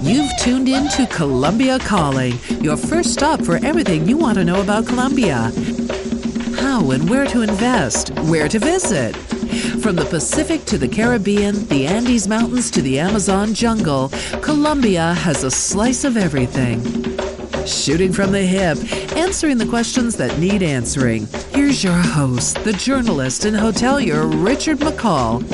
You've tuned in to Colombia Calling, your first stop for everything you want to know about Colombia. How and where to invest, where to visit. From the Pacific to the Caribbean, the Andes Mountains to the Amazon jungle, Colombia has a slice of everything. Shooting from the hip, answering the questions that need answering. Here's your host, the journalist and hotelier Richard McColl,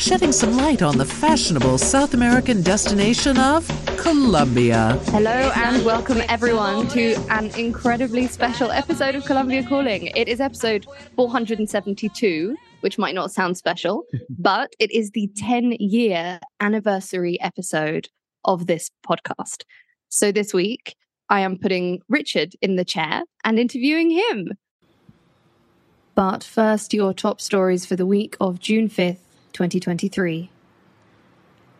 shedding some light on the fashionable South American destination of Colombia. Hello and welcome everyone to an incredibly special episode of Colombia Calling. It is episode 472, which might not sound special, but it is the 10 year anniversary episode of this podcast. So this week, I am putting Richard in the chair and interviewing him. But first, your top stories for the week of June 5th, 2023.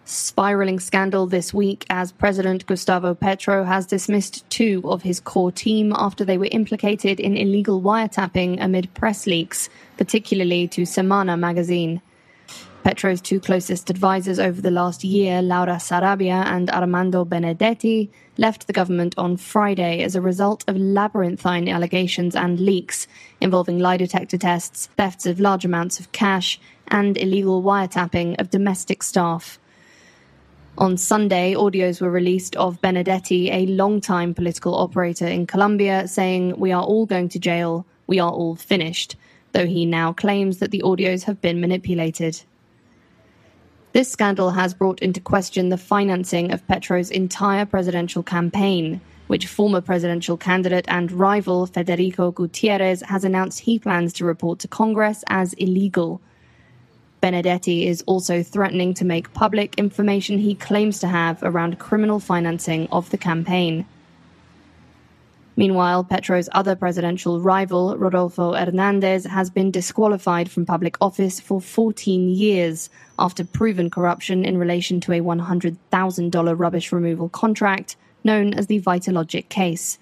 Spiraling scandal this week as President Gustavo Petro has dismissed two of his core team after they were implicated in illegal wiretapping amid press leaks, particularly to Semana magazine. Petro's two closest advisors over the last year, Laura Sarabia and Armando Benedetti, left the government on Friday as a result of labyrinthine allegations and leaks involving lie detector tests, thefts of large amounts of cash, and illegal wiretapping of domestic staff. On Sunday, audios were released of Benedetti, a long-time political operator in Colombia, saying, We are all going to jail, we are all finished, though he now claims that the audios have been manipulated. This scandal has brought into question the financing of Petro's entire presidential campaign, which former presidential candidate and rival Federico Gutierrez has announced he plans to report to Congress as illegal. Benedetti is also threatening to make public information he claims to have around criminal financing of the campaign. Meanwhile, Petro's other presidential rival, Rodolfo Hernandez, has been disqualified from public office for 14 years after proven corruption in relation to a $100,000 rubbish removal contract known as the Vitalogic case.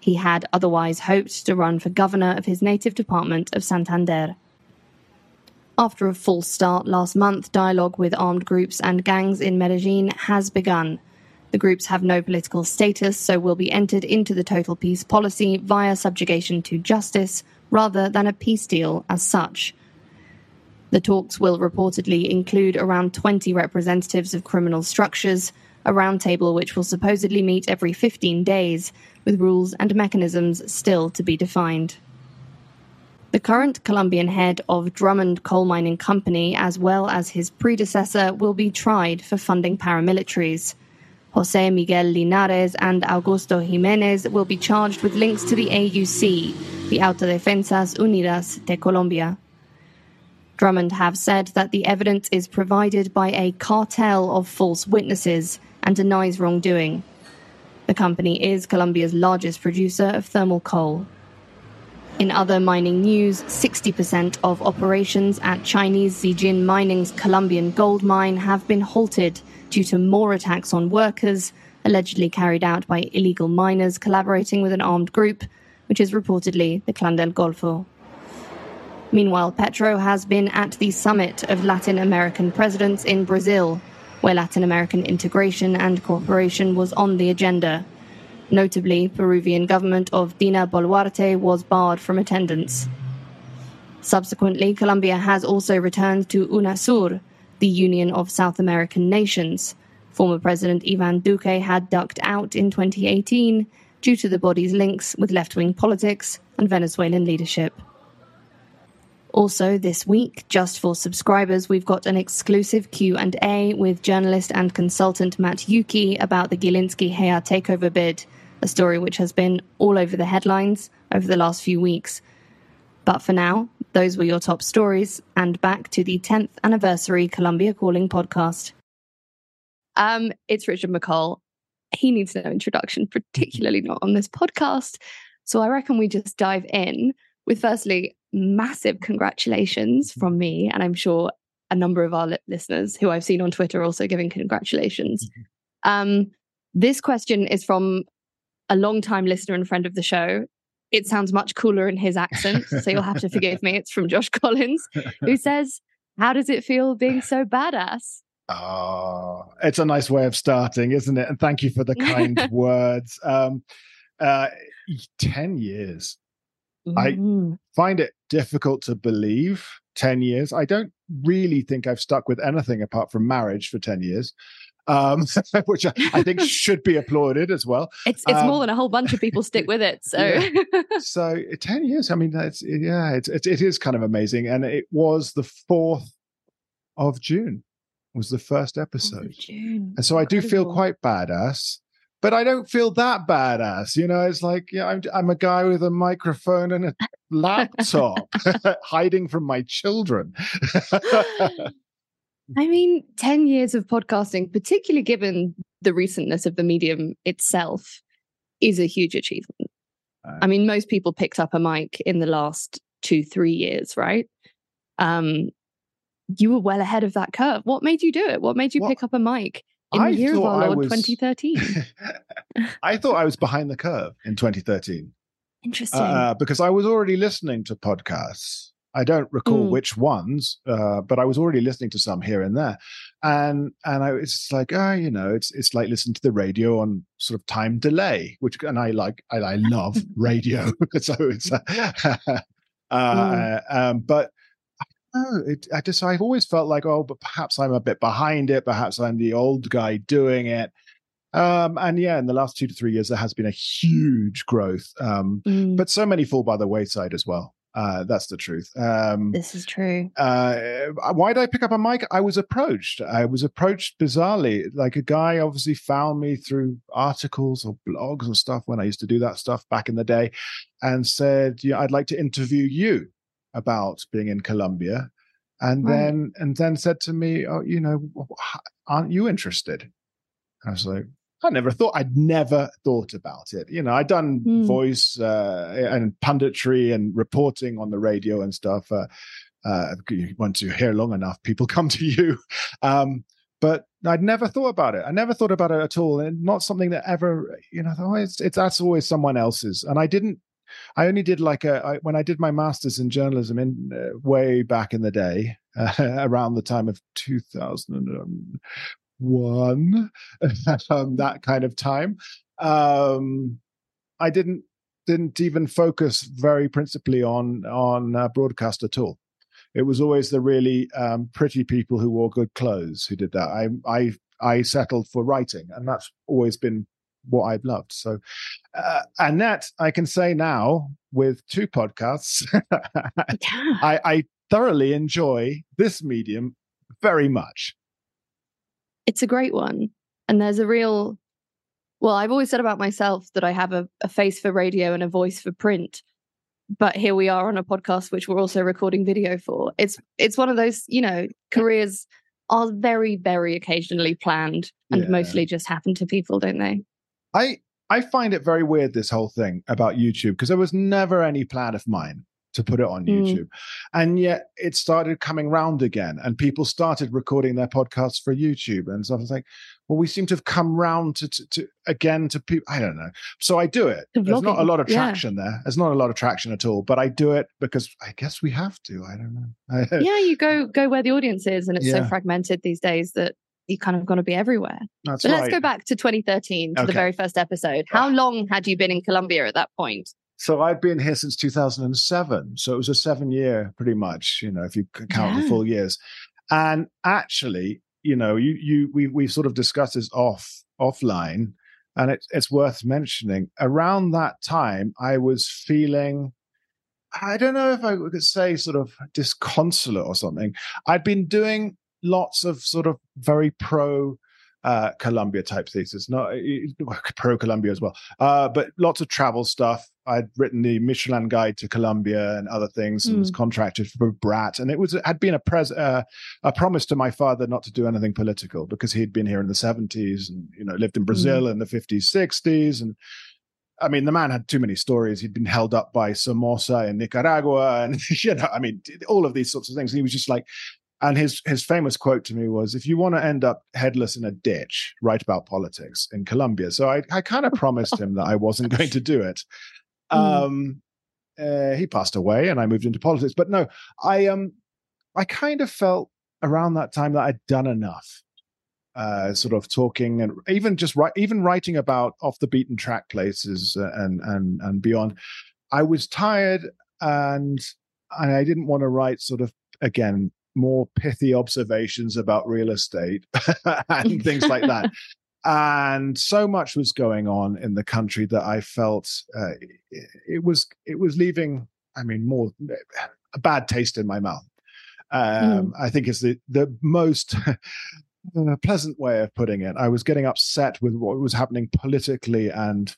He had otherwise hoped to run for governor of his native department of Santander. After a false start last month, dialogue with armed groups and gangs in Medellin has begun. The groups have no political status, so will be entered into the total peace policy via subjugation to justice rather than a peace deal as such. The talks will reportedly include around 20 representatives of criminal structures, a roundtable which will supposedly meet every 15 days, with rules and mechanisms still to be defined. The current Colombian head of Drummond Coal Mining Company, as well as his predecessor, will be tried for funding paramilitaries. Jose Miguel Linares and Augusto Jimenez will be charged with links to the AUC, the Autodefensas Unidas de Colombia. Drummond have said that the evidence is provided by a cartel of false witnesses and denies wrongdoing. The company is Colombia's largest producer of thermal coal. In other mining news, 60% of operations at Chinese Zijin Mining's Colombian gold mine have been halted due to more attacks on workers, allegedly carried out by illegal miners collaborating with an armed group, which is reportedly the Clan del Golfo. Meanwhile, Petro has been at the summit of Latin American presidents in Brazil, where Latin American integration and cooperation was on the agenda. Notably, Peruvian government of Dina Boluarte was barred from attendance. Subsequently, Colombia has also returned to UNASUR, the Union of South American Nations. Former President Ivan Duque had ducked out in 2018 due to the body's links with left-wing politics and Venezuelan leadership. Also this week, just for subscribers, we've got an exclusive Q&A with journalist and consultant Matt Yuki about the Gilinski Hea takeover bid, a story which has been all over the headlines over the last few weeks. But for now, Those were your top stories, and back to the 10th anniversary Colombia Calling podcast. Um, it's Richard McColl. He needs no introduction, particularly not on this podcast. So I reckon we just dive in with firstly, massive congratulations from me, and I'm sure a number of our listeners who I've seen on Twitter also giving congratulations. Mm-hmm. Um, this question is from a long-time listener and friend of the show, it sounds much cooler in his accent. So you'll have to forgive me. It's from Josh Collins, who says, How does it feel being so badass? Oh, it's a nice way of starting, isn't it? And thank you for the kind words. Um, uh, 10 years. Mm. I find it difficult to believe 10 years. I don't really think I've stuck with anything apart from marriage for 10 years um, which I, think should be applauded as well. It's it's um, more than a whole bunch of people stick with it. So yeah. so ten years. I mean, that's yeah, it's it, it is kind of amazing, and it was the fourth of June was the first episode, June. and so Incredible. I do feel quite badass. But I don't feel that badass, you know. It's like, yeah, I'm I'm a guy with a microphone and a laptop, hiding from my children. I mean, 10 years of podcasting, particularly given the recentness of the medium itself, is a huge achievement. Uh, I mean, most people picked up a mic in the last two, three years, right? Um, you were well ahead of that curve. What made you do it? What made you pick up a mic in I the year of our Lord was, 2013? I thought I was behind the curve in 2013. Interesting. Uh, because I was already listening to podcasts. I don't recall mm. which ones, uh, but I was already listening to some here and there, and and I, it's like ah, you know, it's it's like listening to the radio on sort of time delay, which and I like I, I love radio, so it's uh, uh, mm. um, but Oh, it, I just I've always felt like oh, but perhaps I'm a bit behind it. Perhaps I'm the old guy doing it. Um, and yeah, in the last two to three years, there has been a huge growth. Um, mm. But so many fall by the wayside as well. Uh, that's the truth. Um, this is true. Uh, why did I pick up a mic? I was approached. I was approached bizarrely. Like a guy obviously found me through articles or blogs and stuff when I used to do that stuff back in the day, and said, "Yeah, I'd like to interview you about being in Colombia. And right. then and then said to me, "Oh, you know, aren't you interested?" I was like, I never thought I'd never thought about it. You know, I'd done mm. voice uh, and punditry and reporting on the radio and stuff. Uh, uh, once you're here long enough, people come to you. Um, but I'd never thought about it. I never thought about it at all, and not something that ever, you know, oh, it's, it's that's always someone else's. And I didn't. I only did like a I, when I did my masters in journalism in uh, way back in the day, uh, around the time of 2000 one, um, that kind of time. Um, I didn't didn't even focus very principally on on uh, broadcast at all. It was always the really um, pretty people who wore good clothes who did that. I I I settled for writing, and that's always been what I've loved. So, uh, and that I can say now with two podcasts, yeah. I, I thoroughly enjoy this medium very much it's a great one. And there's a real, well, I've always said about myself that I have a, a face for radio and a voice for print. But here we are on a podcast, which we're also recording video for. It's it's one of those, you know, careers are very, very occasionally planned and yeah. mostly just happen to people, don't they? I I find it very weird this whole thing about YouTube because there was never any plan of mine to put it on mm. YouTube. And yet it started coming round again and people started recording their podcasts for YouTube. And so I was like, well, we seem to have come round to, to, to again to people. I don't know. So I do it. The There's not a lot of traction yeah. there. There's not a lot of traction at all, but I do it because I guess we have to. I don't know. yeah, you go go where the audience is, and it's yeah. so fragmented these days that you kind of got to be everywhere. That's but right. let's go back to 2013 to okay. the very first episode. How long had you been in Colombia at that point? So I've been here since 2007. So it was a seven year, pretty much, you know, if you count yeah. the full years. And actually, you know, you you we we've sort of discussed this off offline, and it's it's worth mentioning. Around that time, I was feeling. I don't know if I could say sort of disconsolate or something. I'd been doing lots of sort of very pro uh, Colombia type thesis, not pro Colombia as well, uh, but lots of travel stuff, I'd written the Michelin Guide to Colombia and other things, and mm. was hmm. contracted for Bradt, and it was had been a pres uh, a promise to my father not to do anything political because he'd been here in the seventies and you know lived in Brazil mm. in the fifties, sixties, and I mean, the man had too many stories. He'd been held up by Somoza in Nicaragua, and you know, I mean, all of these sorts of things. And he was just like, and his his famous quote to me was, "If you want to end up headless in a ditch, write about politics in Colombia." So I I kind of promised him that I wasn't going to do it. Hmm. Um, uh, he passed away, and I moved into politics. But no, I um, I kind of felt around that time that I'd done enough uh, sort of talking and even just write, even writing about off the beaten track places uh, and and and beyond. I was tired and and I didn't want to write sort of again more pithy observations about real estate and things like that. and so much was going on in the country that I felt uh, it, it was it was leaving. I mean, more a bad taste in my mouth. Um, mm. I think is the the most pleasant way of putting it. I was getting upset with what was happening politically and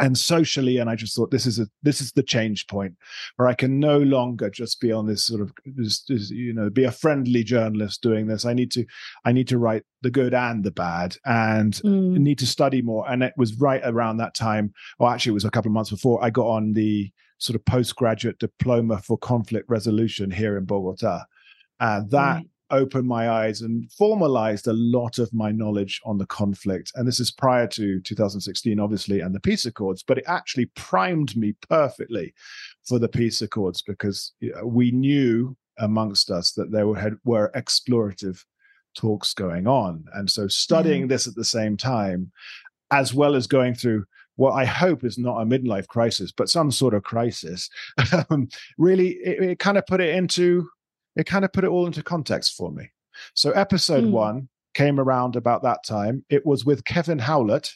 and socially and i just thought this is a this is the change point where i can no longer just be on this sort of this, this, you know be a friendly journalist doing this. I need to i need to write the good and the bad and mm. need to study more. And it was right around that time or actually it was a couple of months before i got on the sort of postgraduate diploma for conflict resolution here in bogota. And that right opened my eyes and formalized a lot of my knowledge on the conflict. And this is prior to 2016, obviously, and the peace accords, but it actually primed me perfectly for the peace accords because we knew amongst us that there were, were explorative talks going on. And so studying mm. this at the same time, as well as going through what I hope is not a midlife crisis, but some sort of crisis, um, really, it, it kind of put it into it kind of put it all into context for me. So episode mm. one came around about that time. It was with Kevin Howlett,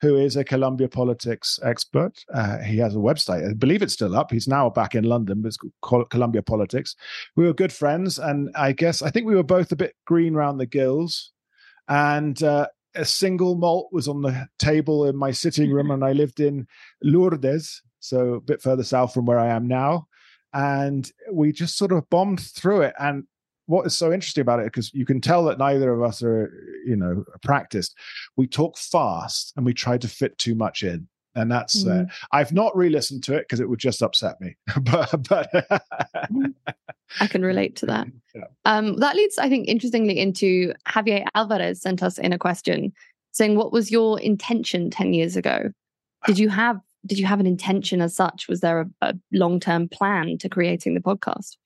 who is a Colombia politics expert. Uh, he has a website. I believe it's still up. He's now back in London, but it's called Colombia Politics. We were good friends, and I guess I think we were both a bit green around the gills. And uh, a single malt was on the table in my sitting room, and I lived in Lourdes, so a bit further south from where I am now and we just sort of bombed through it and what is so interesting about it because you can tell that neither of us are you know practiced we talk fast and we try to fit too much in and that's mm. uh, mm-hmm. i've not re-listened to it because it would just upset me but but i can relate to that yeah. um, that leads i think interestingly into javier alvarez sent us in a question saying what was your intention 10 years ago did you have did you have an intention as such? Was there a, a long term plan to creating the podcast?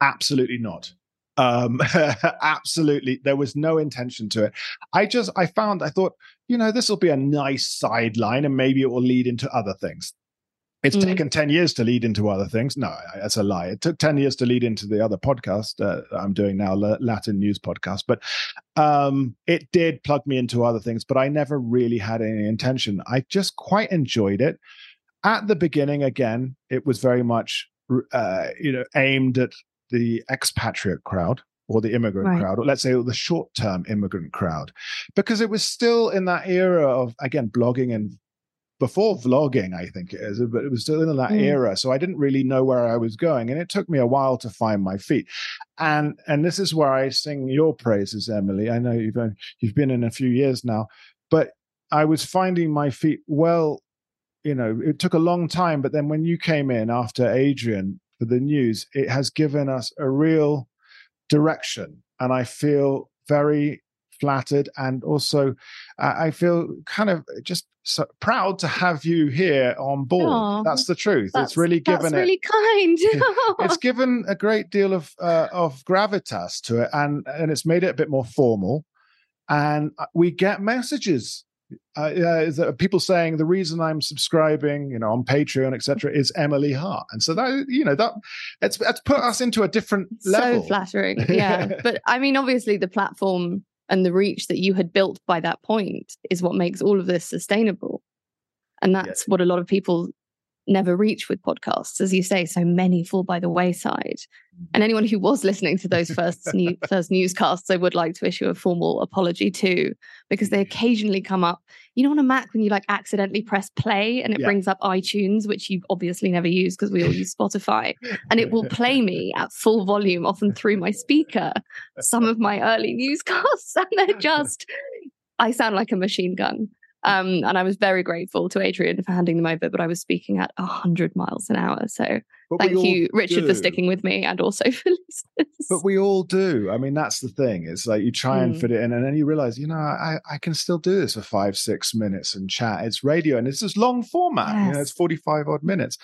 Absolutely not. Um, absolutely, there was no intention to it. I just, I found, I thought, you know, this will be a nice sideline, and maybe it will lead into other things. It's mm. taken 10 years to lead into other things. No, that's a lie. It took 10 years to lead into the other podcast uh, I'm doing now, Latin News Podcast. But um, it did plug me into other things, but I never really had any intention. I just quite enjoyed it. At the beginning, again, it was very much, uh, you know, aimed at the expatriate crowd or the immigrant right. crowd, or let's say the short term immigrant crowd, because it was still in that era of, again, blogging and before vlogging, I think it is, but it was still in that mm. era. So I didn't really know where I was going. And it took me a while to find my feet. And and this is where I sing your praises, Emily. I know you've you've been in a few years now, but I was finding my feet well, you know, it took a long time, but then when you came in after Adrian for the news, it has given us a real direction. And I feel very flattered and also uh, I feel kind of just so proud to have you here on board. Aww, that's the truth. It's really given really it kind. it's given a great deal of uh, of gravitas to it, and and it's made it a bit more formal. And uh, we get messages. Uh, uh, people saying the reason I'm subscribing, you know, on Patreon, etc., is Emily Hart, and so that you know that it's it's put us into a different level. So flattering, yeah. but I mean, obviously, the platform and the reach that you had built by that point is what makes all of this sustainable. And that's what a lot of people never reach with podcasts. As you say, so many fall by the wayside. And anyone who was listening to those first new, first newscasts, I would like to issue a formal apology to, because they mm-hmm. occasionally come up. You know, on a Mac when you like accidentally press play and it Yeah. brings up iTunes, which you obviously never use because we all use Spotify, and it will play me at full volume, often through my speaker, some of my early newscasts, and they're just. I sound like a machine gun. Um, and I was very grateful to Adrian for handing them over, but I was speaking at 100 miles an hour. So But thank you, Richard, for sticking with me and also for listeners. But we all do. I mean, that's the thing. It's like you try and Mm. fit it in, and then you realize, you know, I, I can still do this for five, six minutes and chat. It's radio, and it's this long format. You know, it's forty-five odd minutes,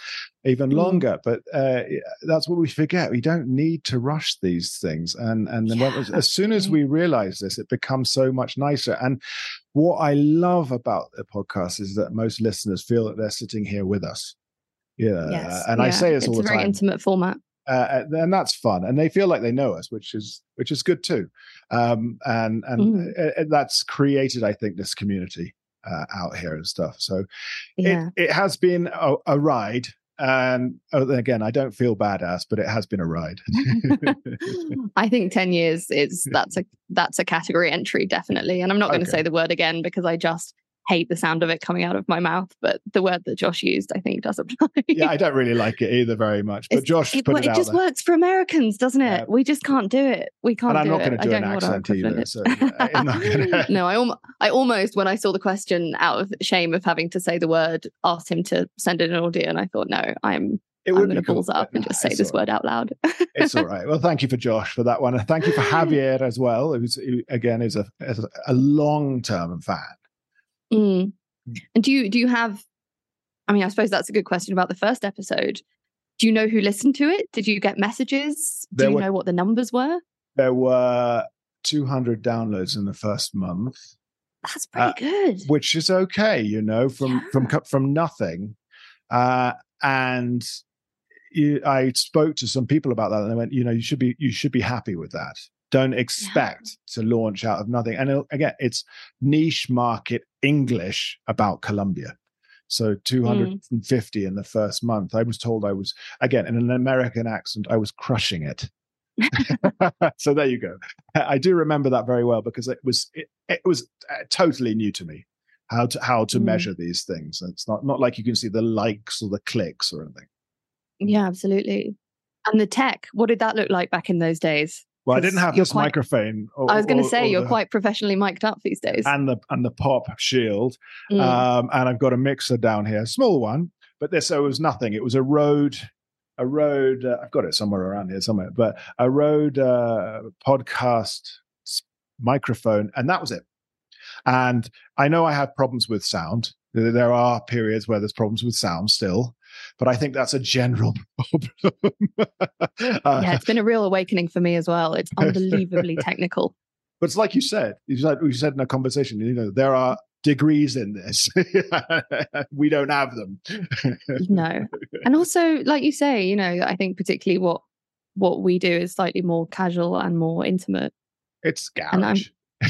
even Mm. longer. But uh, that's what we forget. We don't need to rush these things, and and then Yeah, as soon as we realize this, it becomes so much nicer. And what I love about the podcast is that most listeners feel that they're sitting here with us. Yeah, yes. and I say this it's all the time. It's a very intimate format. uh, and that's fun and they feel like they know us which is which is good too um and and Mm. that's created i think this community uh, out here and stuff so Yeah. it, it has been a, a ride and oh, again i don't feel badass but it has been a ride I think 10 years is that's a that's a category entry definitely and I'm not going to say the word again because I just hate the sound of it coming out of my mouth but the word that Josh used I think does apply. yeah i don't really like it either very much but It's- josh it, put it, it out just there. works for Americans, doesn't it? Yeah. We just can't do it. We can't and i'm do not it. going to do an accent either so I'm gonna... no, I, I almost, when I saw the question out of shame of having to say the word, asked him to send in an audio. And I thought, no, I'm, it I'm would going to cool, balls up and nah, just say this right. word out loud. it's all right. Well, thank you for Josh for that one, and thank you for Javier as well, who's who, again is a is a long term fan. Mm. And do you, do you have, I mean, I suppose that's a good question about the first episode. Do you know who listened to it? Did you get messages? Do you were- know what the numbers were? There were 200 downloads in the first month, That's pretty Uh, good. which is okay, you know, from from Yeah. co- from nothing. Uh, and you, I spoke to some people about that, and they went, you know, you should be you should be happy with that. Don't expect to launch out of nothing. And again, it's niche market English about Colombia. So 250 in the first month. I was told I was again in an American accent. I was crushing it. so there you go. I do remember that very well because it was it, it was uh, totally new to me how to how to Mm. measure these things. And it's not not like you can see the likes or the clicks or anything. Yeah, absolutely. And the tech, what did that look like back in those days? Well, I didn't have this quite- microphone. Or, I was going to say you're the- quite professionally mic'd up these days. and the and the pop shield, Mm. um, and I've got a mixer down here, small one, but this so it was nothing. It was a Rode, a Rode. Uh, I've got it somewhere around here somewhere, but a Rode uh, podcast microphone, and that was it. And I know I have problems with sound. There are periods where there's problems with sound still, but I think that's a general problem. Uh, yeah, it's been a real awakening for me as well. It's unbelievably technical. But it's like you said, you said, you said in a conversation, you know, there are degrees in this. we don't have them. No. And also, like you say, you know, I think particularly what what we do is slightly more casual and more intimate. It's garage.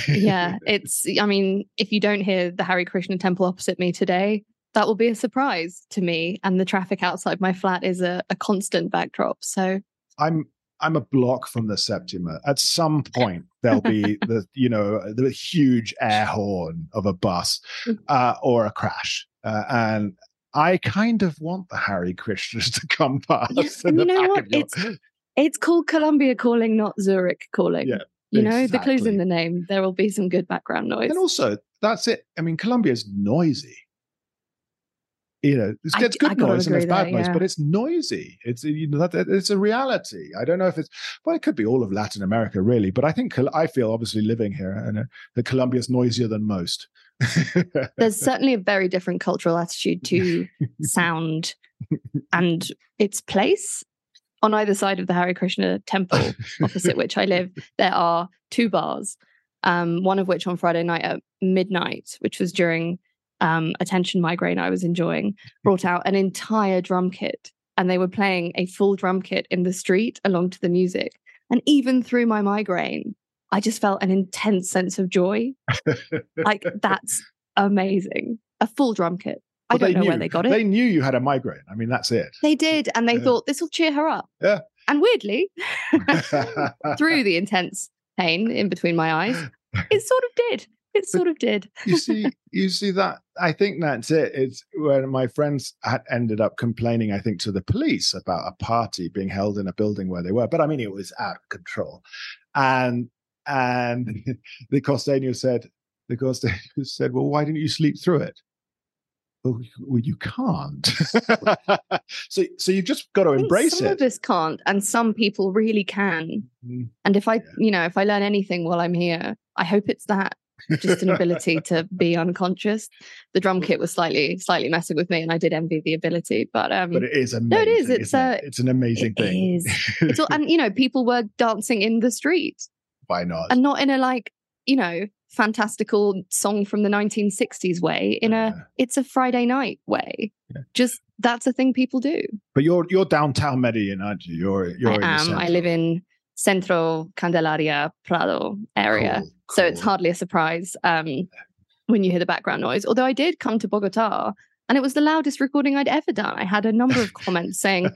Yeah, it's I mean, if you don't hear the Hare Krishna temple opposite me today, that will be a surprise to me. And the traffic outside my flat is a, a constant backdrop. So I'm I'm a block from the Septima. At some point, there'll be the you know the huge air horn of a bus uh, or a crash, uh, and I kind of want the Hare Krishnas to come past. Yes, and you know what? your- It's- it's called Colombia calling, not Zurich calling. Yeah, you know, the clues in the name. There will be some good background noise. and also that's it. I mean, Colombia is noisy. You know, it's, I it's good gotta noise and it's bad noise, yeah. but it's noisy. It's you know that it's a reality. I don't know if it's well, it could be all of Latin America really, but I think I feel obviously living here and uh, that Colombia's noisier than most. There's certainly a very different cultural attitude to sound and its place. On either side of the Hare Krishna temple, opposite which I live, there are two bars. Um, one of which on Friday night at midnight, which was during um, a tension migraine I was enjoying, brought out an entire drum kit, and they were playing a full drum kit in the street along to the music. And even through my migraine, I just felt an intense sense of joy. like that's amazing. A full drum kit. I don't know knew, where they got it. They knew you had a migraine. I mean, that's it. They did, and they Yeah. thought this will cheer her up. Yeah. And weirdly, through the intense pain in between my eyes, it sort of did. It sort of did. you see, you see that. I think that's it. It's when my friends had ended up complaining. I think to the police about a party being held in a building where they were. But I mean, it was out of control, and and the Costeño said, the Costeño said, "Well, why didn't you sleep through it?" Well, you- can't. so, so you've just got to embrace some it. Some of us can't, and some people really can. Mm. And if I, Yeah. you know, if I learn anything while I'm here, I hope it's that just an ability to be unconscious. The drum kit was slightly, slightly messing with me, and I did envy the ability. But um, but it is amazing. No, it is. It's, isn't it? uh, it's an amazing it thing. is. it's all, and you know, people were dancing in the street, Why not? and not in a like, you know, fantastical song from the 1960s way. In Yeah. a, it's a Friday night way. Yeah. Just that's a thing people do. But you're you're downtown Medellin, aren't you? You're you're. in the I am. I live in Centro Candelaria Prado area. Cool, So it's hardly a surprise um, when you hear the background noise. Although I did come to Bogota and it was the loudest recording I'd ever done. I had a number of comments saying,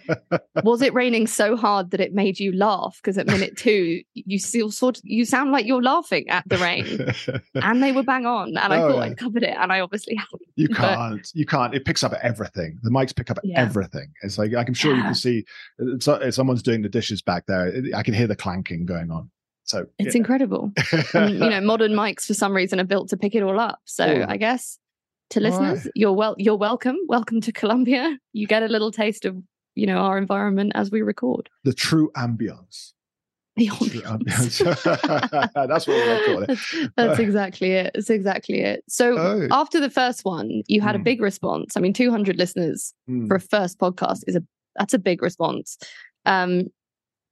"Was it raining so hard that it made you laugh?" Because at minute two, you still sort of, you sound like you're laughing at the rain, and they were bang on. And I Oh, thought yeah. I'd covered it, and I obviously haven't. you can't. You can't. It picks up everything. The mics pick up Yeah. everything. It's like I'm sure you can see. uh, So, someone's doing the dishes back there. I can hear the clanking going on. So It's incredible. and you know, modern mics for some reason are built to pick it all up. So Oh. I guess to Right. listeners, you're well, you're welcome. Welcome to Colombia. You get a little taste of you know our environment as we record. the true ambience. The True ambience. ambience. That's what we'll call it. That's, exactly it. That's exactly it. So Oh. after the first one, you had a Mm. big response. I mean, 200 listeners Mm. for a first podcast is a that's a big response. Um,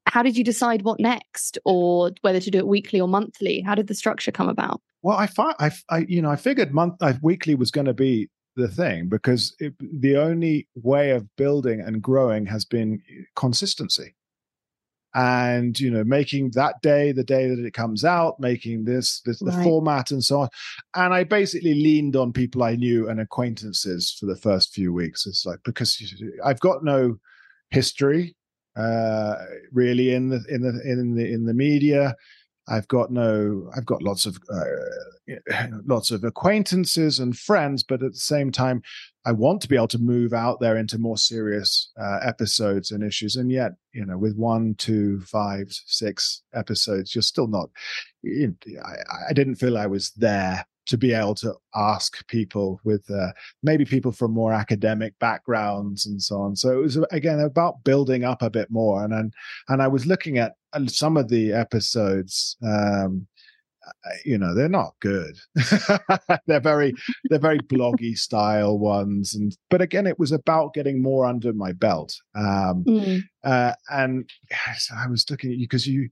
how did you decide what next, or whether to do it weekly or monthly? How did the structure come about? Well, I find I, I you know I figured month I, weekly was going to be the thing because it, the only way of building and growing has been uh, consistency, and you know making that day the day that it comes out, making this, this the Right. format and so on, and I basically leaned on people I knew and acquaintances for the first few weeks. It's like because I've got no history uh really in the in the in the in the media I've got no, I've got lots of, uh, lots of acquaintances and friends, but at the same time, I want to be able to move out there into more serious uh, episodes and issues. And yet, you know, with one, two, five, six episodes, you're still not. You I, I didn't feel I was there to be able to ask people with uh, maybe people from more academic backgrounds and so on. So it was again about building up a bit more. And and, and I was looking at uh, some of the episodes. Um, uh, you know they're not good they're very they're very bloggy style ones and but again it was about getting more under my belt um Mm. uh and i was looking at you because you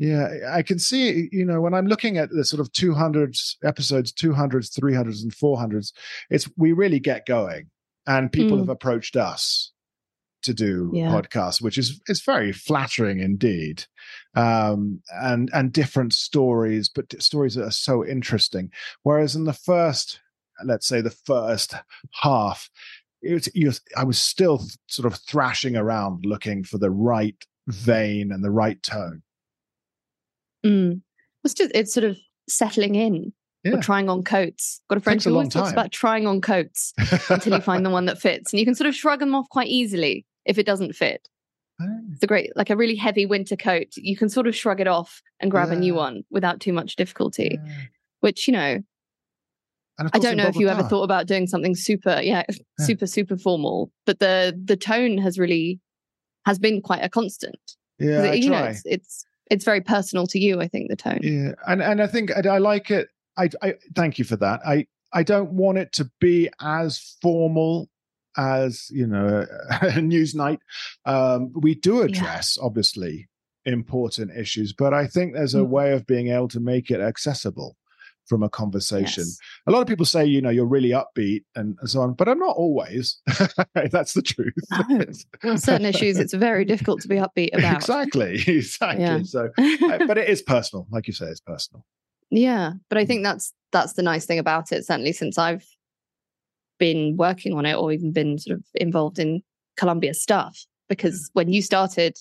yeah i can see you know when i'm looking at the sort of 200 episodes 200s 300s and 400s it's we really get going and people Mm. have approached us to do Yeah. podcasts which is is very flattering indeed um and and different stories but stories that are so interesting whereas in the first let's say the first half it was, you, I was still sort of thrashing around looking for the right vein and the right tone. Mm. It's just it's sort of settling in Yeah. or trying on coats. Got a friend who always talks about trying on coats until you find the one that fits, and you can sort of shrug them off quite easily if it doesn't fit. It's a great, like a really heavy winter coat. You can sort of shrug it off and grab a new one without too much difficulty. Yeah. Which you know, I don't know if you ever thought about doing something super, yeah, Yeah. super super formal. But the the tone has really has been quite a constant. Yeah, it- you know, it's, it's it's very personal to you. I think the tone. Yeah, and and I think I, I like it. I, I thank you for that. I I don't want it to be as formal as you know a news night. Um, we do address obviously important issues, but I think there's a Mm. way of being able to make it accessible from a conversation. Yes. A lot of people say, you know, you're really upbeat and, so on, but I'm not always. That's the truth. No. Certain issues, it's very difficult to be upbeat about. exactly, exactly. Yeah. So, uh, but it is personal, like you say, it's personal. yeah, but Mm. I think that's that's the nice thing about it. Certainly, since I've been working on it or even been sort of involved in Colombia stuff. Because Mm. when you started,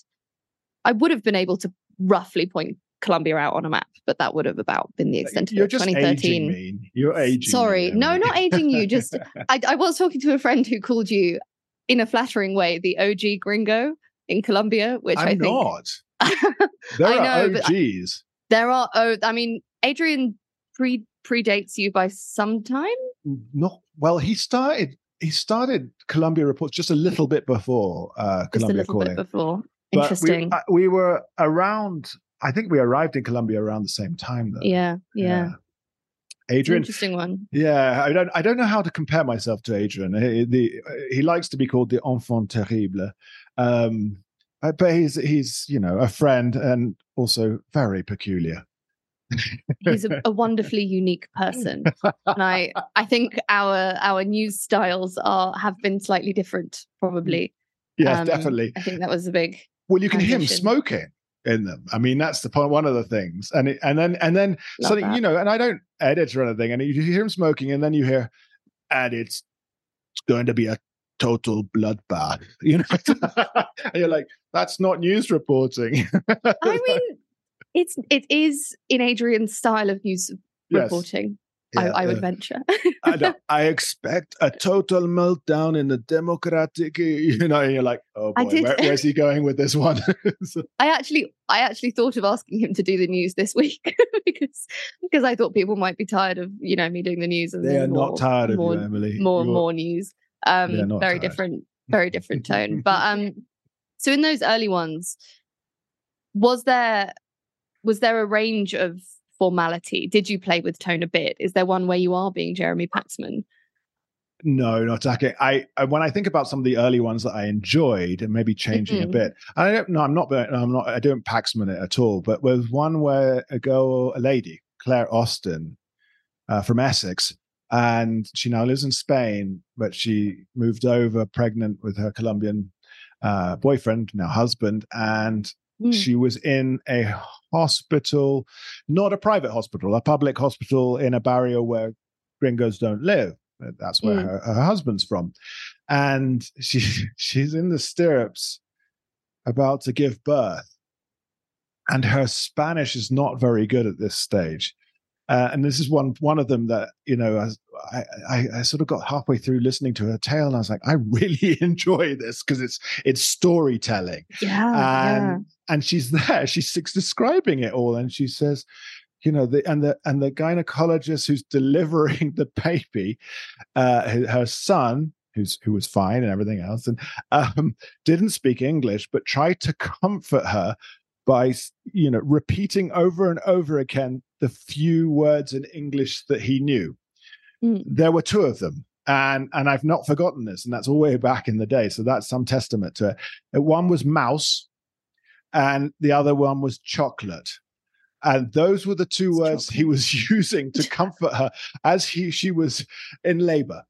I would have been able to roughly point Colombia out on a map, but that would have about been the extent of You're it. just 2013. aging me. You're aging. Sorry, me, no, not aging you. Just I, I was talking to a friend who called you, in a flattering way, the OG gringo in Colombia, which I I'm think not. There I are know, but OGs. there are. Oh, I mean, Adrian pre predates you by some time. Not well. He started. He started Colombia reports just a little bit before uh, Just a Colombia little calling. bit before. But we- Interesting. uh, We, were around. I think we arrived in Colombia around the same time, though. yeah, yeah. Yeah. Adrian. interesting one. Yeah, I don't. I don't know how to compare myself to Adrian. He, the, he likes to be called the enfant terrible, um, but he's he's you know a friend and also very peculiar. He's a, a wonderfully unique person, and I I think our our news styles are have been slightly different, probably. Yes, Um, definitely. I think that was a big. Well, you can hear him smoking in them. I mean, that's the point. One of the things, and it, and then and then Love something that. you know, and I don't edit or anything, and you hear him smoking, and then you hear, and it's going to be a total bloodbath. You know, and you're like, that's not news reporting. I mean, it's it is in Adrian's style of news Yes. reporting. Yeah, I, I would yeah. venture. I, I expect a total meltdown in the democratic, you know, and you're like, oh boy, did- where, where's he going with this one? So- I actually I actually thought of asking him to do the news this week because because I thought people might be tired of you know me doing the news and they are then not more, tired of more, you, Emily. more You're- more news. Um, very tired. different, very different tone. But um, so in those early ones, was there was there a range of formality? Did you play with tone a bit? Is there one where you are being Jeremy Paxman? No, not attacking. I, I when I think about some of the early ones that I enjoyed and maybe changing a Mhm. bit. I don't. No, I'm not. I'm not. I don't Paxman it at all. But there's one where a girl, a lady, Claire Austin, uh, from Essex, and she now lives in Spain, but she moved over pregnant with her Colombian uh, boyfriend, now husband, and Mm. she was in a hospital, not a private hospital, a public hospital in a barrio where gringos don't live. That's where Mm. her, her husband's from, and she she's in the stirrups, about to give birth, and her Spanish is not very good at this stage. Uh, and this is one one of them that you know I, I I sort of got halfway through listening to her tale and I was like I really enjoy this because it's it's storytelling Yeah, yeah. and and she's there she's describing it all and she says you know the and the and the gynecologist who's delivering the baby uh her her son who's who was fine and everything else and um didn't speak english but tried to comfort her by you know repeating over and over again the few words in english that he knew Mm. there were two of them and and i've not forgotten this and that's all way back in the day so that's some testament to it Uh, one was mouse and the other one was chocolate and those were the two It's words he was using to comfort her as he she was in labor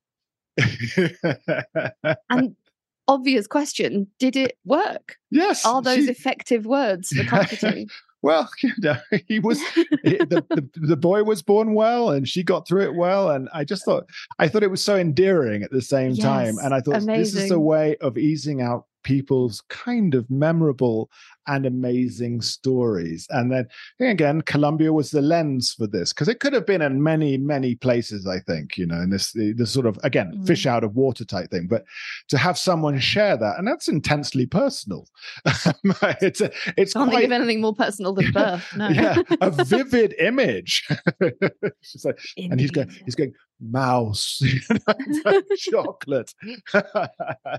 And obvious question: Did it work? yes Are those she- effective words for comforting? Well you know he was the, the, the boy was born well and she got through it well. And i just thought i thought it was so endearing at the same time. And i thought this is a way of easing out people's kind of memorable and amazing stories and then again Colombia was the lens for this because it could have been in many many places i think you know in this this sort of again Mm. fish out of water type thing but to have someone share that and that's intensely personal it's a, it's Can't think of anything more personal than birth. No. yeah, a vivid image. Like, and he's going, he's going, mouse, you know, it's like chocolate.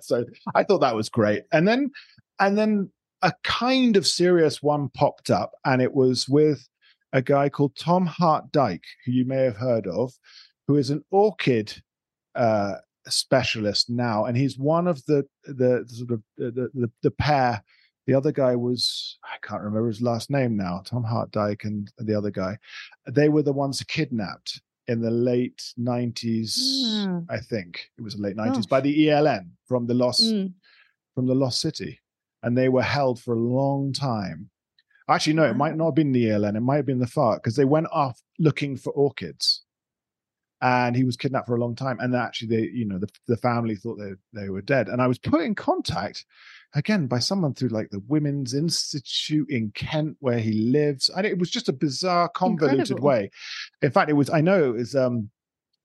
so I thought that was great. And then, and then a kind of serious one popped up, and it was with a guy called Tom Hart Dyke, who you may have heard of, who is an orchid uh, specialist now, and he's one of the the sort of the the, the pair. The other guy was I can't remember his last name now. Tom Hart Dyke and the other guy, they were the ones kidnapped in the late nineties. Mm. I think it was the late nineties by the ELN from the lost Mm. from the lost city, and they were held for a long time. Actually, no, it might not have been the ELN. It might have been the FARC because they went off looking for orchids and he was kidnapped for a long time. And actually, they, you know, the, the family thought they they were dead. And I was put in contact again by someone through like the Women's Institute in Kent where he lives. And it was just a bizarre, convoluted Incredible. way. In fact, it was. I know it was. um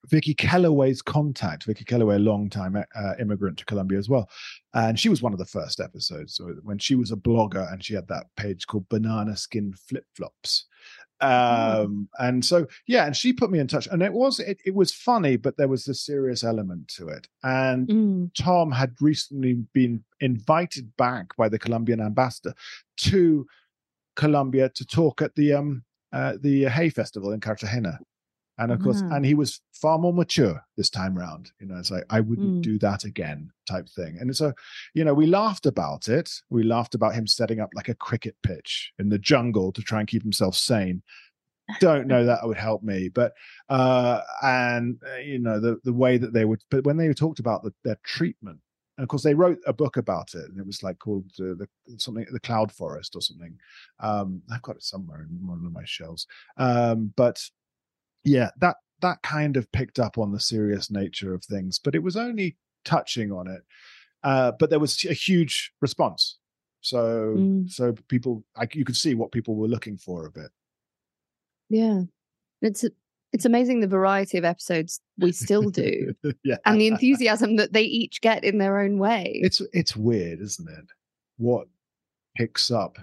Vicky Kellaway's contact. Vicky Kellaway, a long time uh, immigrant to Colombia as well, and she was one of the first episodes. So when she was a blogger and she had that page called Banana Skin Flip Flops, um and so yeah and she put me in touch and it was it, it was funny but there was a serious element to it and Mm. tom had recently been invited back by the colombian ambassador to colombia to talk at the um uh, the hay festival in cartagena and of course Wow. and he was far more mature this time round you know it's like i wouldn't Mm. do that again type thing. And so you know we laughed about it. We laughed about him setting up like a cricket pitch in the jungle to try and keep himself sane. Don't know that would help me but uh and uh, you know the the way that they would but when they talked about the, their treatment and of course they wrote a book about it and it was like called uh, the something the cloud forest or something. Um i've got it somewhere in one of my shelves. Um but yeah that that kind of picked up on the serious nature of things but it was only touching on it uh but there was a huge response so Mm. so people like you could see what people were looking for a bit Yeah. It's it's amazing the variety of episodes we still do yeah and the enthusiasm that they each get in their own way. it's it's weird isn't it what picks up.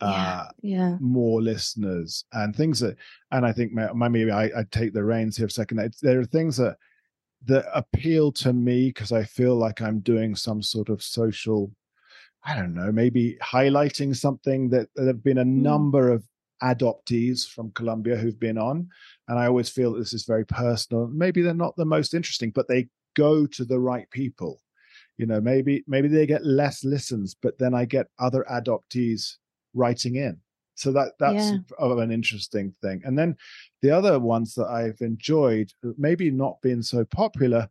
Uh yeah. more listeners and things that and i think ma- maybe i, I take the reins here for a second it's, there are things that that appeal to me because i feel like i'm doing some sort of social i don't know maybe highlighting something that there have been a Mm. number of adoptees from colombia who've been on and i always feel that this is very personal maybe they're not the most interesting but they go to the right people you know maybe maybe they get less listens but then i get other adoptees writing in so that that's Yeah. an interesting thing and then the other ones that i've enjoyed maybe not being so popular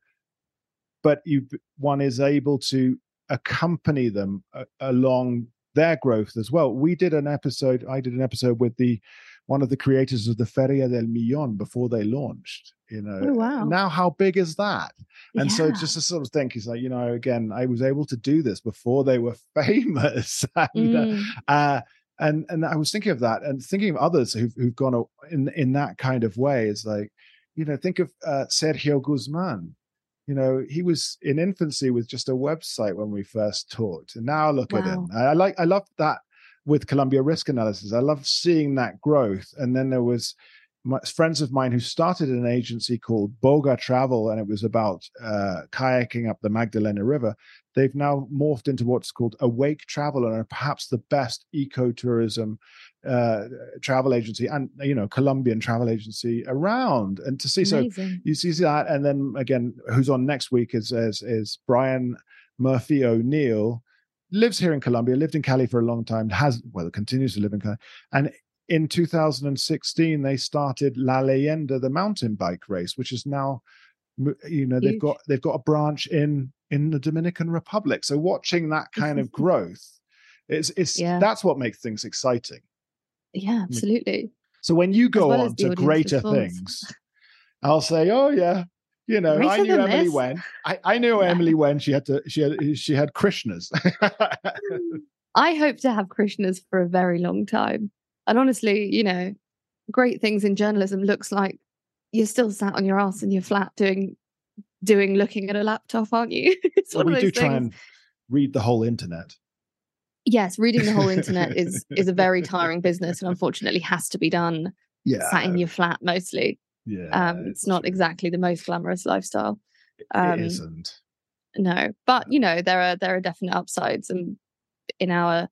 but you one is able to accompany them uh, along their growth as well we did an episode i did an episode with the one of the creators of the feria del millon before they launched you know Oh, wow. now how big is that and so Yeah. just to sort of think is like you know again i was able to do this before they were famous and uh, Mm. uh, and and I was thinking of that and thinking of others who've who've gone in in that kind of way is like, you know, think of uh, Sergio Guzman. You know, he was in infancy with just a website when we first talked, and now look at him. I, I like I love that with Colombia Risk Analysis. I love seeing that growth. And then there was my, friends of mine who started an agency called Boga Travel, and it was about uh, kayaking up the Magdalena River they've now morphed into what's called Awake Travel and are perhaps the best ecotourism uh, travel agency and you know Colombian travel agency around. And to see so you see that, and then again, who's on next week is is, is Brian Murphy O'Neill. Lives here in Colombia, lived in Cali for a long time, has well continues to live in Cali, and in 2016 they started La Leyenda, the mountain bike race, which is now you know they've Huge. got they've got a branch in in the Dominican Republic. So watching that kind of growth, it's it's Yeah. that's what makes things exciting. Yeah, mm. absolutely. So when you go well on to greater response. things, I'll say, oh yeah, you know, I knew Emily this? when I, I knew Yeah. Emily when she had to she had she had Krishnas. I hope to have Krishnas for a very long time. And honestly, you know, great things in journalism looks like you're still sat on your ass in your flat doing doing looking at a laptop, aren't you? it's Well, one we of do those try and read the whole internet. Yes, reading the whole internet is is a very tiring business and unfortunately has to be done Yeah, sat in your flat mostly. yeah. Um, it's not true. exactly the most glamorous lifestyle. It um, isn't. No, but you know there are there are definite upsides, and in our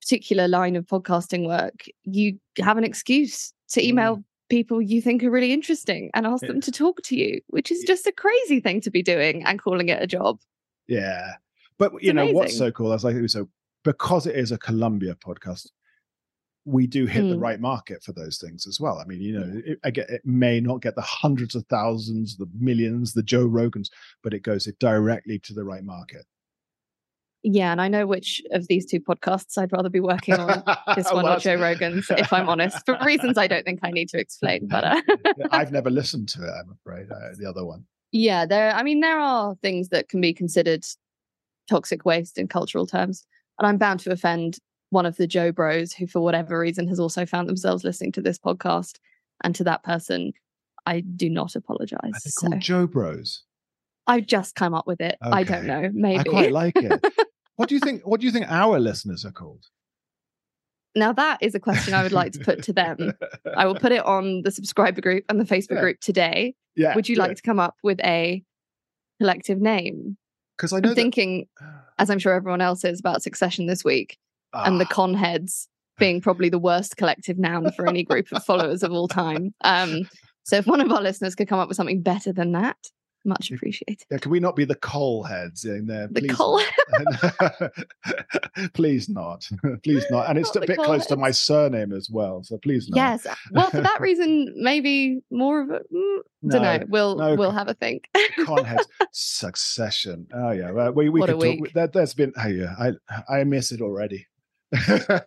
particular line of podcasting work, you have an excuse to email people you think are really interesting and ask Yeah. them to talk to you, which is just a crazy thing to be doing and calling it a job. Yeah. But you know what's so cool? I was like, so because it is a Colombia podcast, we do hit the Mm. right market for those things as well. I mean, you know, it, I get it may not get the hundreds of thousands, the millions, the Joe Rogans, but it goes it directly to the right market. Yeah, and I know which of these two podcasts I'd rather be working on, this one Well, or Joe Rogan's, if I'm honest, for reasons I don't think I need to explain. But uh, I've never listened to it. I'm afraid uh, the other one. yeah, there. I mean, there are things that can be considered toxic waste in cultural terms, and I'm bound to offend one of the Joe Bros who, for whatever reason, has also found themselves listening to this podcast. And to that person, I do not apologize. Are they So called Joe Bros? I've just come up with it. I don't know. Maybe. I quite like it. what do you think? What do you think our listeners are called? Now that is a question I would like to put to them. I will put it on the subscriber group and the Facebook Yeah. group today. yeah. Would you like to come up with a collective name? Because I know I'm thinking, as I'm sure everyone else is, about Succession this week that, and the Ah, con heads being probably the worst collective noun for any group of followers of all time. Um, so if one of our listeners could come up with something better than that, much appreciated. yeah, can we not be the coal heads in there? The Please coal not. please not. please not. And it's Not a bit close to my surname as well. So please not. Yes. Well, for that reason, maybe more of a. Mm, don't know. We'll no. we'll have a think. con heads succession. Oh yeah, well, we we What a could talk. There, there's been. Oh yeah, I I miss it already. yeah,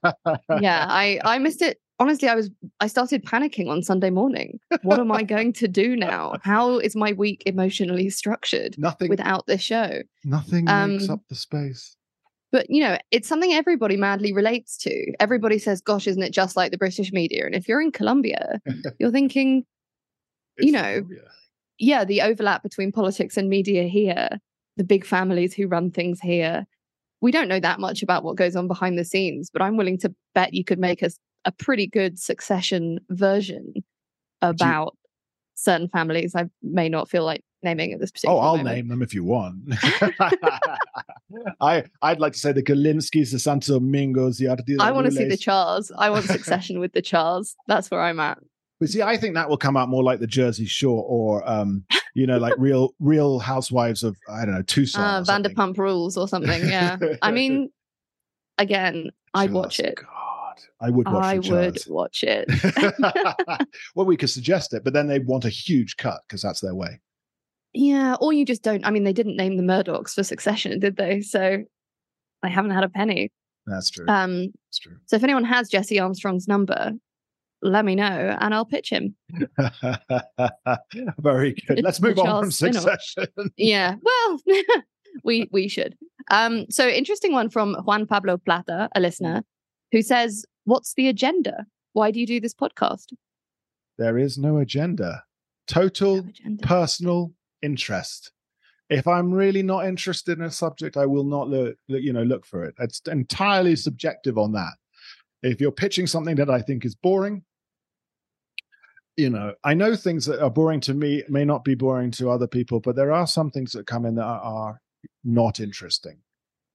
I I missed it. Honestly, I was I started panicking on Sunday morning. What am I going to do now? How is my week emotionally structured nothing. without this show? nothing makes um, up the space. But you know, it's something everybody madly relates to. Everybody says, "Gosh, isn't it just like the British media?" And if you're in Colombia, you're thinking, you know, Colombia. yeah, the overlap between politics and media here, the big families who run things here. We don't know that much about what goes on behind the scenes, but I'm willing to bet you could make us a pretty good succession version about certain families. I may not feel like naming at this particular Oh, I'll moment. name them if you want. I I'd like to say the Gilinskis, the Santo Domingos, the Ardila I want to see the. Chars. I want succession with the Chars. That's where I'm at. But see, I think that will come out more like the Jersey Shore, or um, you know, like real Real Housewives of I don't know Tucson. Uh. Vanderpump Rules or something. Yeah. I mean, again, I'd watch it. God, I would watch. It. I would watch it. well, we could suggest it, but then they'd want a huge cut because that's their way. Yeah, or you just don't. I mean, they didn't name the Murdochs for Succession, did they? So they haven't had a penny. That's true. Um, that's true. so if anyone has Jesse Armstrong's number, let me know and I'll pitch him. Very good. Let's move on from Succession. Yeah, well, we we should. Um, so interesting one from Juan Pablo Plata, a listener, who says, "What's the agenda? Why do you do this podcast?" there is no agenda. Total No agenda. personal interest. If I'm really not interested in a subject, I will not look, look- you know, look for it. It's entirely subjective on that. If you're pitching something that I think is boring, you know, I know things that are boring to me may not be boring to other people, but there are some things that come in that are, are not interesting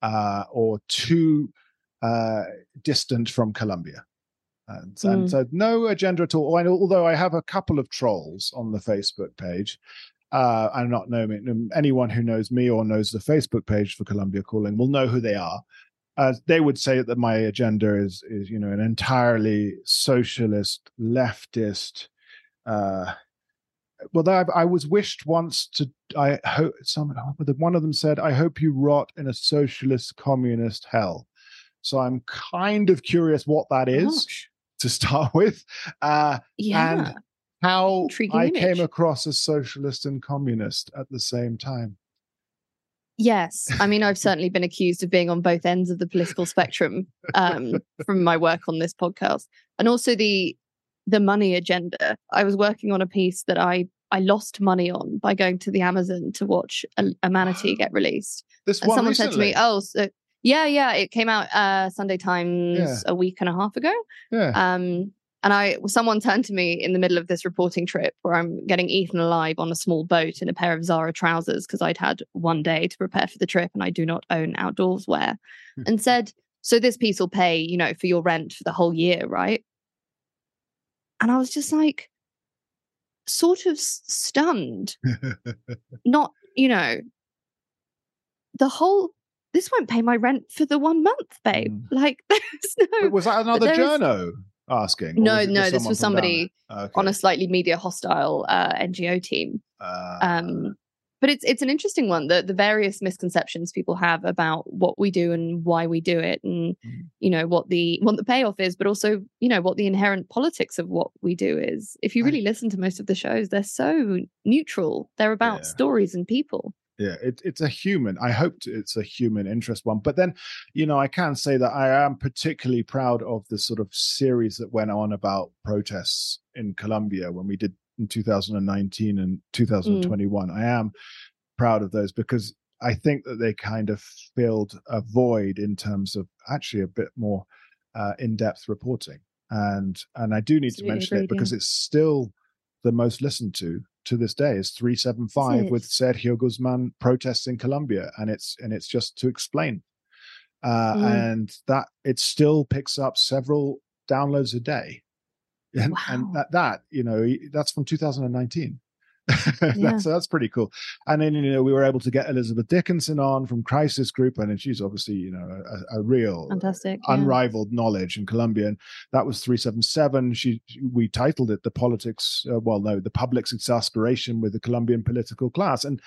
uh, or too uh, distant from Colombia. And, and Mm. so no agenda at all. Although I have a couple of trolls on the Facebook page, uh, I'm not knowing anyone who knows me or knows the Facebook page for Colombia Calling will know who they are. Uh, they would say that my agenda is, is you know, an entirely socialist, leftist. Uh, well, I, I was wished once to. I hope some one of them said, "I hope you rot in a socialist, communist hell." So I'm kind of curious what that is Gosh. to start with. Uh, Yeah. how Intriguing I image. came across as socialist and communist at the same time. Yes, I mean I've certainly been accused of being on both ends of the political spectrum um, from my work on this podcast, and also the the money agenda. I was working on a piece that I I lost money on by going to the Amazon to watch a, a manatee get released, This and one someone recently. said to me, "Oh, so yeah, yeah, it came out uh, Sunday Times Yeah. a week and a half ago." yeah. Um, and I, someone turned to me in the middle of this reporting trip where I'm getting eaten alive on a small boat in a pair of Zara trousers because I'd had one day to prepare for the trip and I do not own outdoors wear, Hmm. and said, "So this piece will pay, you know, for your rent for the whole year, right?" And I was just like, sort of stunned, not, you know, the whole. This won't pay my rent for the one month, babe. Mm. Like, there's no. But was that another is- journo asking? No, no, this was someone from down somebody? Okay. on a slightly media hostile uh, NGO team. Uh, Um, but it's it's an interesting one the the various misconceptions people have about what we do and why we do it and mm. you know what the what the payoff is but also you know what the inherent politics of what we do is if you really I, listen to most of the shows they're so neutral they're about yeah. stories and people yeah it, it's a human i hope it's a human interest one but then you know i can say that i am particularly proud of the sort of series that went on about protests in colombia when we did in 2019 and 2021. Mm. I am proud of those because I think that they kind of filled a void in terms of actually a bit more uh, in-depth reporting. And and I do need Absolutely to mention agreed, it because it's still the most listened to to this day is 375 with Sergio Guzman protests in Colombia and it's and it's just to explain uh, mm. and that it still picks up several downloads a day and, wow. and that that you know that's from 2019 yeah. that's that's pretty cool. And then you know we were able to get elizabeth dickinson on from crisis group and she's obviously you know a, a real fantastic unrivaled yeah. knowledge in colombia. And that was 377 she we titled it the politics uh, well no the public's exasperation with the colombian political class. And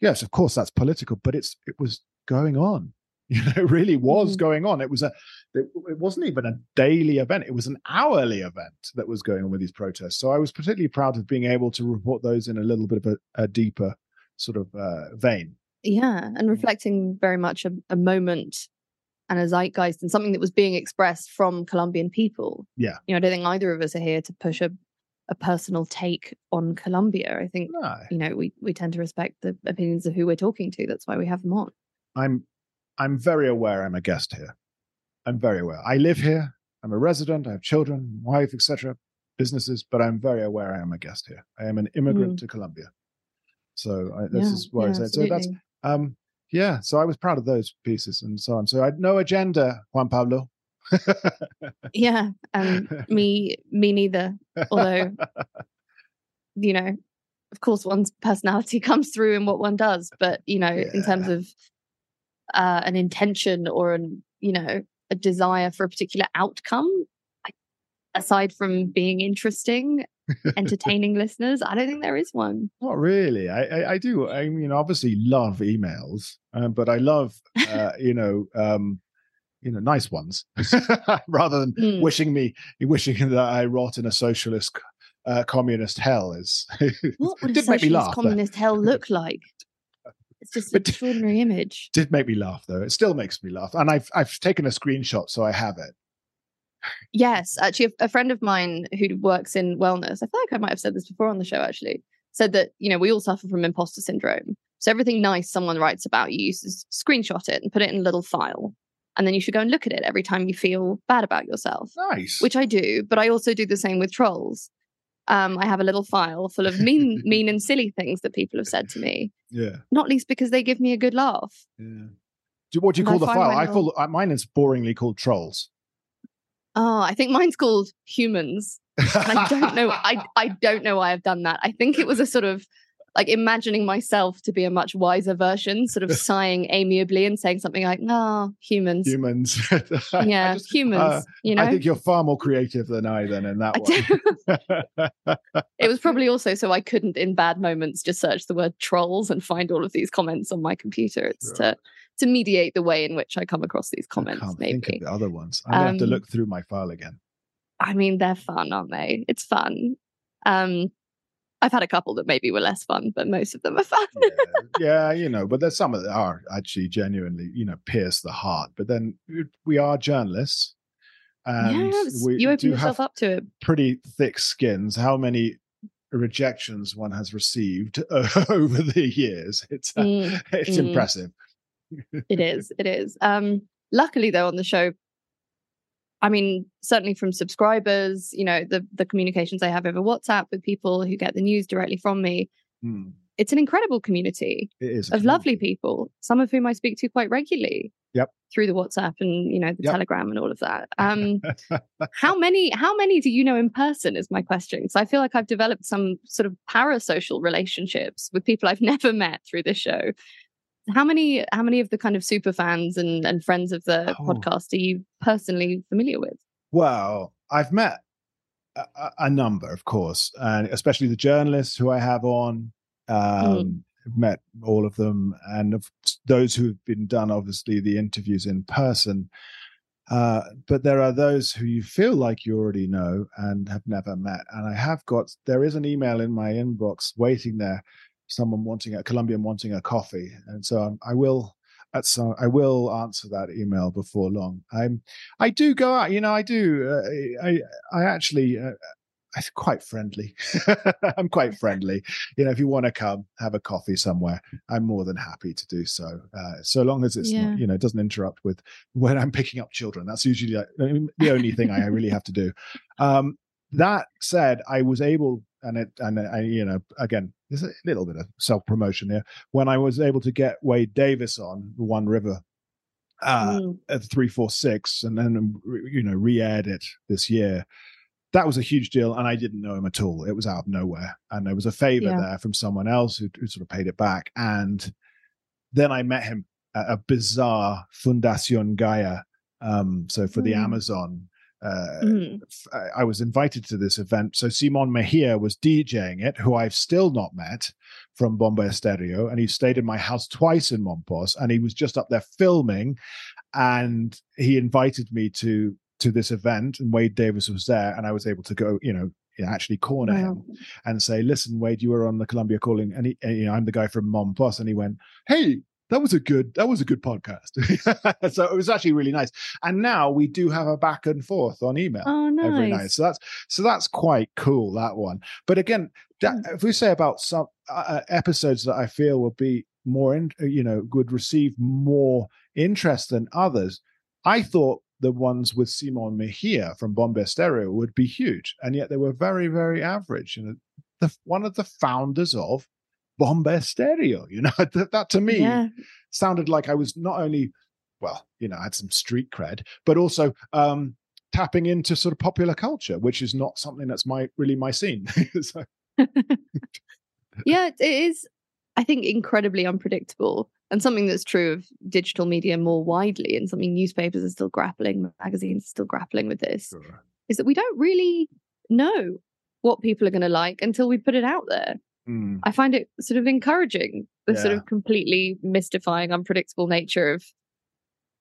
yes of course that's political but it's it was going on you know it really was mm-hmm. going on it was a it, it, wasn't even a daily event it was an hourly event that was going on with these protests so i was particularly proud of being able to report those in a little bit of a, a deeper sort of uh, vein yeah and mm. reflecting very much a, a, moment and a zeitgeist and something that was being expressed from colombian people yeah you know i don't think either of us are here to push a a personal take on Colombia. I think no. you know we we tend to respect the opinions of who we're talking to. That's why we have them on. I'm I'm very aware I'm a guest here. I'm very aware. I live here. I'm a resident. I have children, wife, etc., businesses, but I'm very aware I am a guest here. I am an immigrant mm. to Colombia. So I, this yeah, is why yeah, I said. So that's um, yeah. So I was proud of those pieces and so on. So I had no agenda, Juan Pablo. yeah, um, me, me neither. Although, you know, of course, one's personality comes through in what one does. But you know, yeah. in terms of uh, an intention or an you know a desire for a particular outcome aside from being interesting entertaining listeners i don't think there is one. Not really. I i, I do i mean obviously love emails um, but i love uh, you know um you know nice ones rather than mm. wishing me wishing that i rot in a socialist uh, communist hell is what would a socialist communist hell look like it's just an extraordinary image. Did make me laugh though. It still makes me laugh, and I've I've taken a screenshot, so I have it. Yes, actually, a, a friend of mine who works in wellness, I feel like I might have said this before on the show. Actually, said that you know we all suffer from imposter syndrome. So everything nice someone writes about you, you screenshot it and put it in a little file, and then you should go and look at it every time you feel bad about yourself. Nice, which I do, but I also do the same with trolls um, I have a little file full of mean, mean and silly things that people have said to me. Yeah. Not least because they give me a good laugh. Yeah. Do, what do you call the file? I call uh, mine is boringly called trolls. Oh, I think mine's called humans. I don't know. I I don't know why I've done that. I think it was a sort of like imagining myself to be a much wiser version, sort of sighing amiably and saying something like, "No, oh, humans, humans, yeah, just, humans." Uh, you know, I think you're far more creative than I then in that one. it was probably also so I couldn't, in bad moments, just search the word trolls and find all of these comments on my computer. It's sure. to to mediate the way in which I come across these comments. I maybe think of the other ones. I'm gonna um, have to um, look through my file again. I mean, they're fun, aren't they? It's fun. Um, I've had a couple that maybe were less fun, but most of them are fun. yeah, yeah, you know, but there's some that are actually genuinely, you know, pierce the heart. But then we are journalists. And we you open yourself up to it. Pretty thick skins. How many rejections one has received over the years? It's uh, mm, it's mm. impressive. it is. It is. Um, luckily, though, on the show, I mean, certainly from subscribers, you know, the the communications I have over WhatsApp with people who get the news directly from me. Mm. It's an incredible community of community. lovely people, some of whom I speak to quite regularly. Yep. Through the WhatsApp and you know the yep. Telegram and all of that. Um, how many how many do you know in person is my question. So I feel like I've developed some sort of parasocial relationships with people I've never met through this show how many how many of the kind of super fans and, and friends of the oh. podcast are you personally familiar with? Well, I've met a, a, number, of course, and especially the journalists who I have on. Um, mm. met all of them, and of those who've been done, obviously the interviews in person. Uh, but there are those who you feel like you already know and have never met. And I have got there is an email in my inbox waiting there, someone wanting a Colombian wanting a coffee, and so um, I will at some I will answer that email before long. I'm I do go out, you know, I do. Uh, I I actually. Uh, I'm quite friendly. I'm quite friendly. You know, if you want to come have a coffee somewhere, I'm more than happy to do so. Uh, so long as it's Yeah. not, you know, doesn't interrupt with when I'm picking up children. That's usually like, mean, the only thing I really have to do. Um, that said, I was able, and it, and I, you know, again, there's a little bit of self promotion here. When I was able to get Wade Davis on the One River uh, Mm. at three four six, and then you know re-aired it this year. That was a huge deal, and I didn't know him at all. It was out of nowhere, and there was a favor Yeah. there from someone else who, who sort of paid it back. And then I met him at a bizarre Fundacion Gaia, um, so for the Mm. Amazon. Uh, Mm. f- I I was invited to this event. So Simon Mejia was DJing it, who I've still not met from Bomba Stereo, and he stayed in my house twice in Mompox, and he was just up there filming, and he invited me to to this event, and Wade Davis was there, and I was able to go, you know, actually corner Wow. him and say, "Listen, Wade, you were on the Colombia Calling, and, he, and, you know, I'm the guy from Mompox," and he went, "Hey." That was a good. That was a good podcast. so it was actually really nice. And now we do have a back and forth on email Oh, nice. every night. So that's so that's quite cool that one. But again, that, Hmm. if we say about some uh, uh, episodes that I feel would be more, in, uh, you know, would receive more interest than others, I thought the ones with Simon Mejia from Bomba Stereo would be huge, and yet they were very, very average. And the one of the founders of Bomba Stereo, you know, that, that to me Yeah. sounded like I was not only, well, you know, I had some street cred, but also um, tapping into sort of popular culture, which is not something that's my really my scene. so, yeah, it is, I think, incredibly unpredictable and something that's true of digital media more widely and something newspapers are still grappling, magazines are still grappling with this, is that we don't really know what people are going to like until we put it out there. Mm, I find it sort of encouraging, the sort of completely mystifying, unpredictable nature of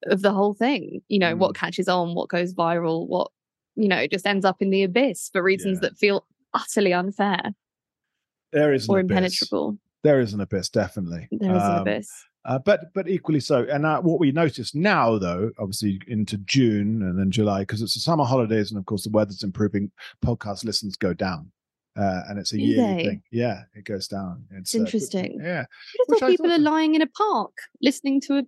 of the whole thing. You know, Mm. what catches on, what goes viral, what you know, just ends up in the abyss for reasons Yeah. that feel utterly unfair there is an or abyss. impenetrable. There is an abyss, definitely. There is an Um, abyss. Uh, but but equally so. And uh, what we notice now, though, obviously into June and then July, because it's the summer holidays, and of course the weather's improving. Podcast listens go down, uh, and it's a Do yearly they? thing. Yeah, it goes down. It's, It's interesting. yeah, I which thought I people thought are lying in a park listening to a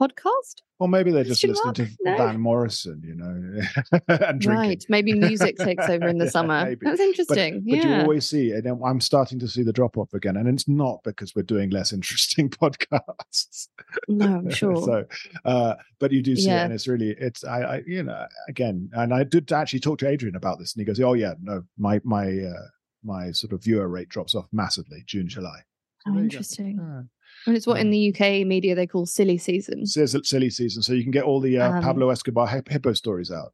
podcast. or maybe they're just listening to? No. Van Morrison, you know, and drinking. Right. Maybe music takes over in the Yeah, summer. maybe. That's interesting. Yeah but you always see, and then I'm starting to see the drop off again, and it's not because we're doing less interesting podcasts. no, I'm sure. so, uh, but you do see it, and it's really, it's, I, I, you know, again, and I did actually talk to Adrian about this, and he goes, "Oh yeah, no, my my uh, my sort of viewer rate drops off massively June, July." oh, interesting. And it's what in Um, the UK media they call silly season. Silly season, so you can get all the uh, Um, Pablo Escobar hip- hippo stories out.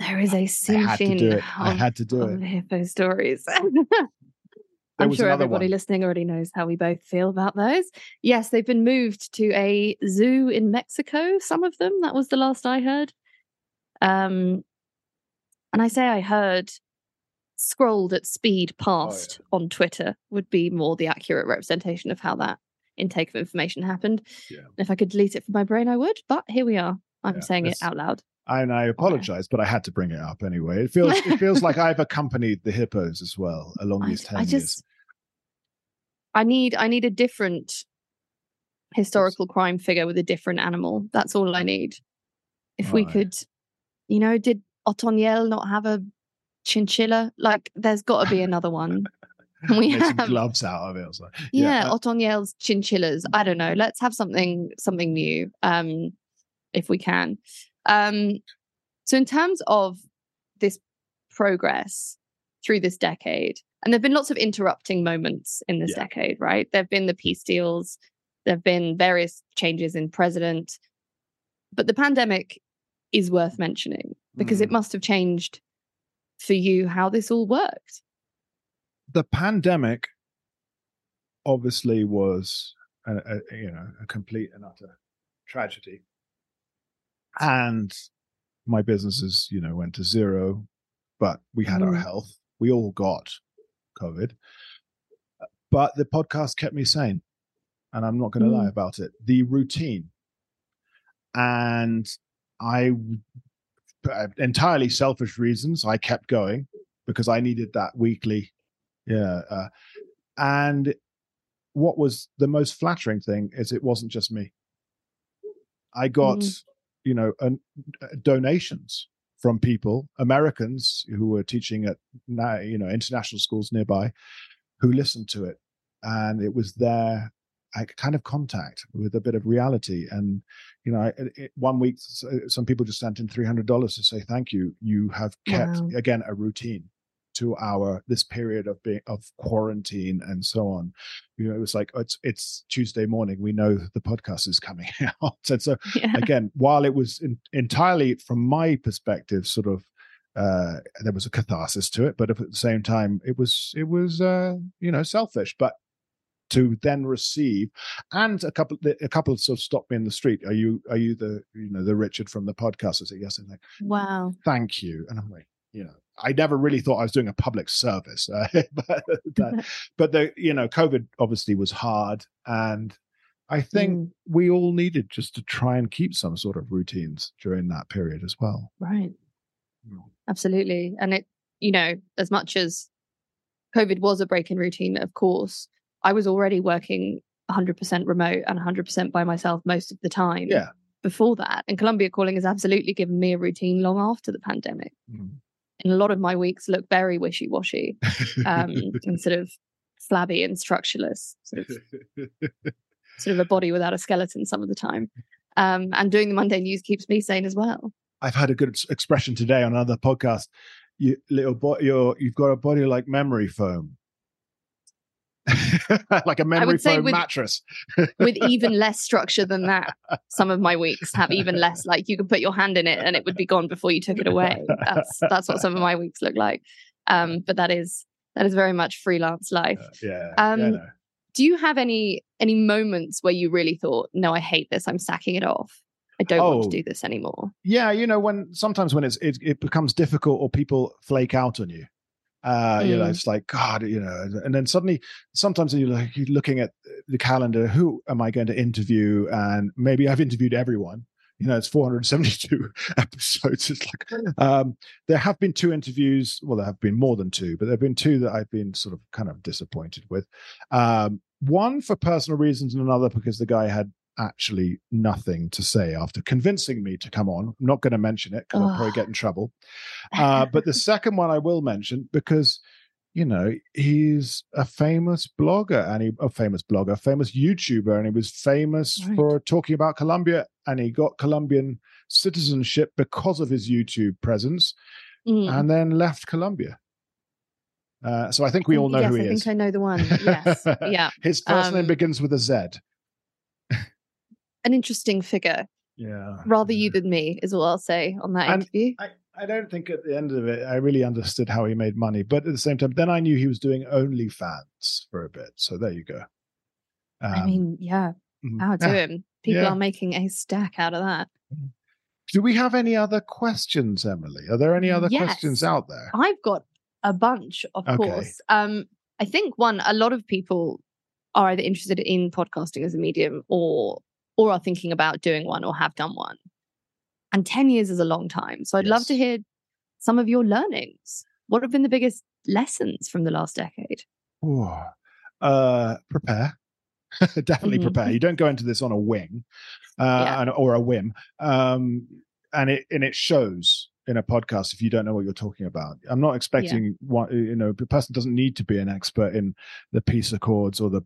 There is a I had to do it. I had to do it. hippo stories. I'm sure everybody one. listening already knows how we both feel about those. Yes, they've been moved to a zoo in Mexico. Some of them. That was the last I heard. Um, and I say I heard scrolled at speed oh, past on Twitter would be more the accurate representation of how that intake of information happened. Yeah. If I could delete it from my brain, I would. But here we are. I'm Yeah, saying it out loud. And I apologize, but I had to bring it up anyway. It feels it feels like I've accompanied the hippos as well along I, these ten I years. just I need I need a different historical crime figure with a different animal. That's all I need. If we could, you know, did Otoniel not have a chinchilla? Like, there's got to be another one. And we have, gloves out of it. Like, yeah, uh, Otoniel's chinchillas. I don't know. Let's have something something new, um, if we can. Um, so in terms of this progress through this decade, and there've been lots of interrupting moments in this Yeah. decade, right? There've been the peace deals, there've been various changes in president, but the pandemic is worth mentioning because it Mm. must have changed for you how this all worked. the pandemic obviously was a, a, you know a complete and utter tragedy and my businesses you know went to zero but we had mm. our health we all got covid but the podcast kept me sane and i'm not going to mm. lie about it the routine and i uh, entirely selfish reasons i kept going because i needed that weekly yeah uh, and what was the most flattering thing is it wasn't just me. I got, mm. you know, an, uh, donations from people, Americans who were teaching at, you know, international schools nearby, who listened to it, and it was their kind of contact with a bit of reality. And you know, it, it, one week some people just sent in three hundred dollars to say thank you. You have kept wow. again a routine to our this period of being of quarantine and so on you know it was like oh, it's it's tuesday morning we know the podcast is coming out and so yeah. again while it was in, entirely from my perspective sort of uh there was a catharsis to it but at the same time it was it was uh you know selfish but to then receive and a couple a couple sort of stopped me in the street are you are you the you know the richard from the podcast i said yes and like wow thank you and i'm like you know I never really thought I was doing a public service, uh, but the, but the you know COVID obviously was hard, and I think mm. we all needed just to try and keep some sort of routines during that period as well. Right. Mm. Absolutely, and it you know as much as COVID was a break in routine, of course, I was already working 100% remote and 100% by myself most of the time. Yeah. Before that, and Colombia Calling has absolutely given me a routine long after the pandemic. Mm and a lot of my weeks look very wishy washy um, and sort of flabby and structureless, sort of, sort of a body without a skeleton some of the time. Um, and doing the Monday news keeps me sane as well. I've had a good expression today on another podcast. You little boy, you're you've got a body like memory foam. like a memory foam with, mattress. with even less structure than that some of my weeks have even less like you could put your hand in it and it would be gone before you took it away. That's that's what some of my weeks look like. Um but that is that is very much freelance life. Uh, yeah um yeah, no. do you have any any moments where you really thought no i hate this. I'm sacking it off. I don't oh, want to oh. do this anymore. Yeah, you know, when sometimes when it's it, it becomes difficult or people flake out on you, uh, mm. You know, mm. it's like God, you know, and then suddenly, sometimes you're like you're looking at the calendar. Who am I going to interview? And maybe I've interviewed everyone. You know, it's 472 episodes. It's like um, there have been two interviews. Well, there have been more than two, but there have been two that I've been sort of kind of disappointed with. Um, one for personal reasons, and another because the guy had actually nothing to say after convincing me to come on. I'm not going to mention it because I'll probably get in trouble. Uh, but the second one I will mention because you know he's a famous blogger and he a famous blogger, famous YouTuber, and he was famous right. for talking about Colombia, and he got Colombian citizenship because of his YouTube presence, mm. and then left Colombia. Uh, so I think we all know yes, who he I is. I think I know the one. Yes, yeah. His first um, name begins with a Z an interesting figure. Yeah. Rather you than me is all I'll say on that and interview. I, I don't think at the end of it I really understood how he made money, but at the same time, then I knew he was doing OnlyFans for a bit. So there you go. Um, I mean, yeah, mm-hmm. power to him. People yeah. are making a stack out of that. Mm-hmm. Do we have any other questions, Emily? Are there any other yes. questions out there? I've got a bunch, of okay. course. Um, I think one, a lot of people are either interested in podcasting as a medium or or are thinking about doing one or have done one. And 10 years is a long time. So I'd yes. love to hear some of your learnings. What have been the biggest lessons from the last decade? Ooh, uh, prepare. Definitely mm-hmm. prepare. You don't go into this on a wing uh, yeah. and, or a whim. Um, and it and it shows in a podcast if you don't know what you're talking about. I'm not expecting yeah. one, you know, the person doesn't need to be an expert in the peace accords or the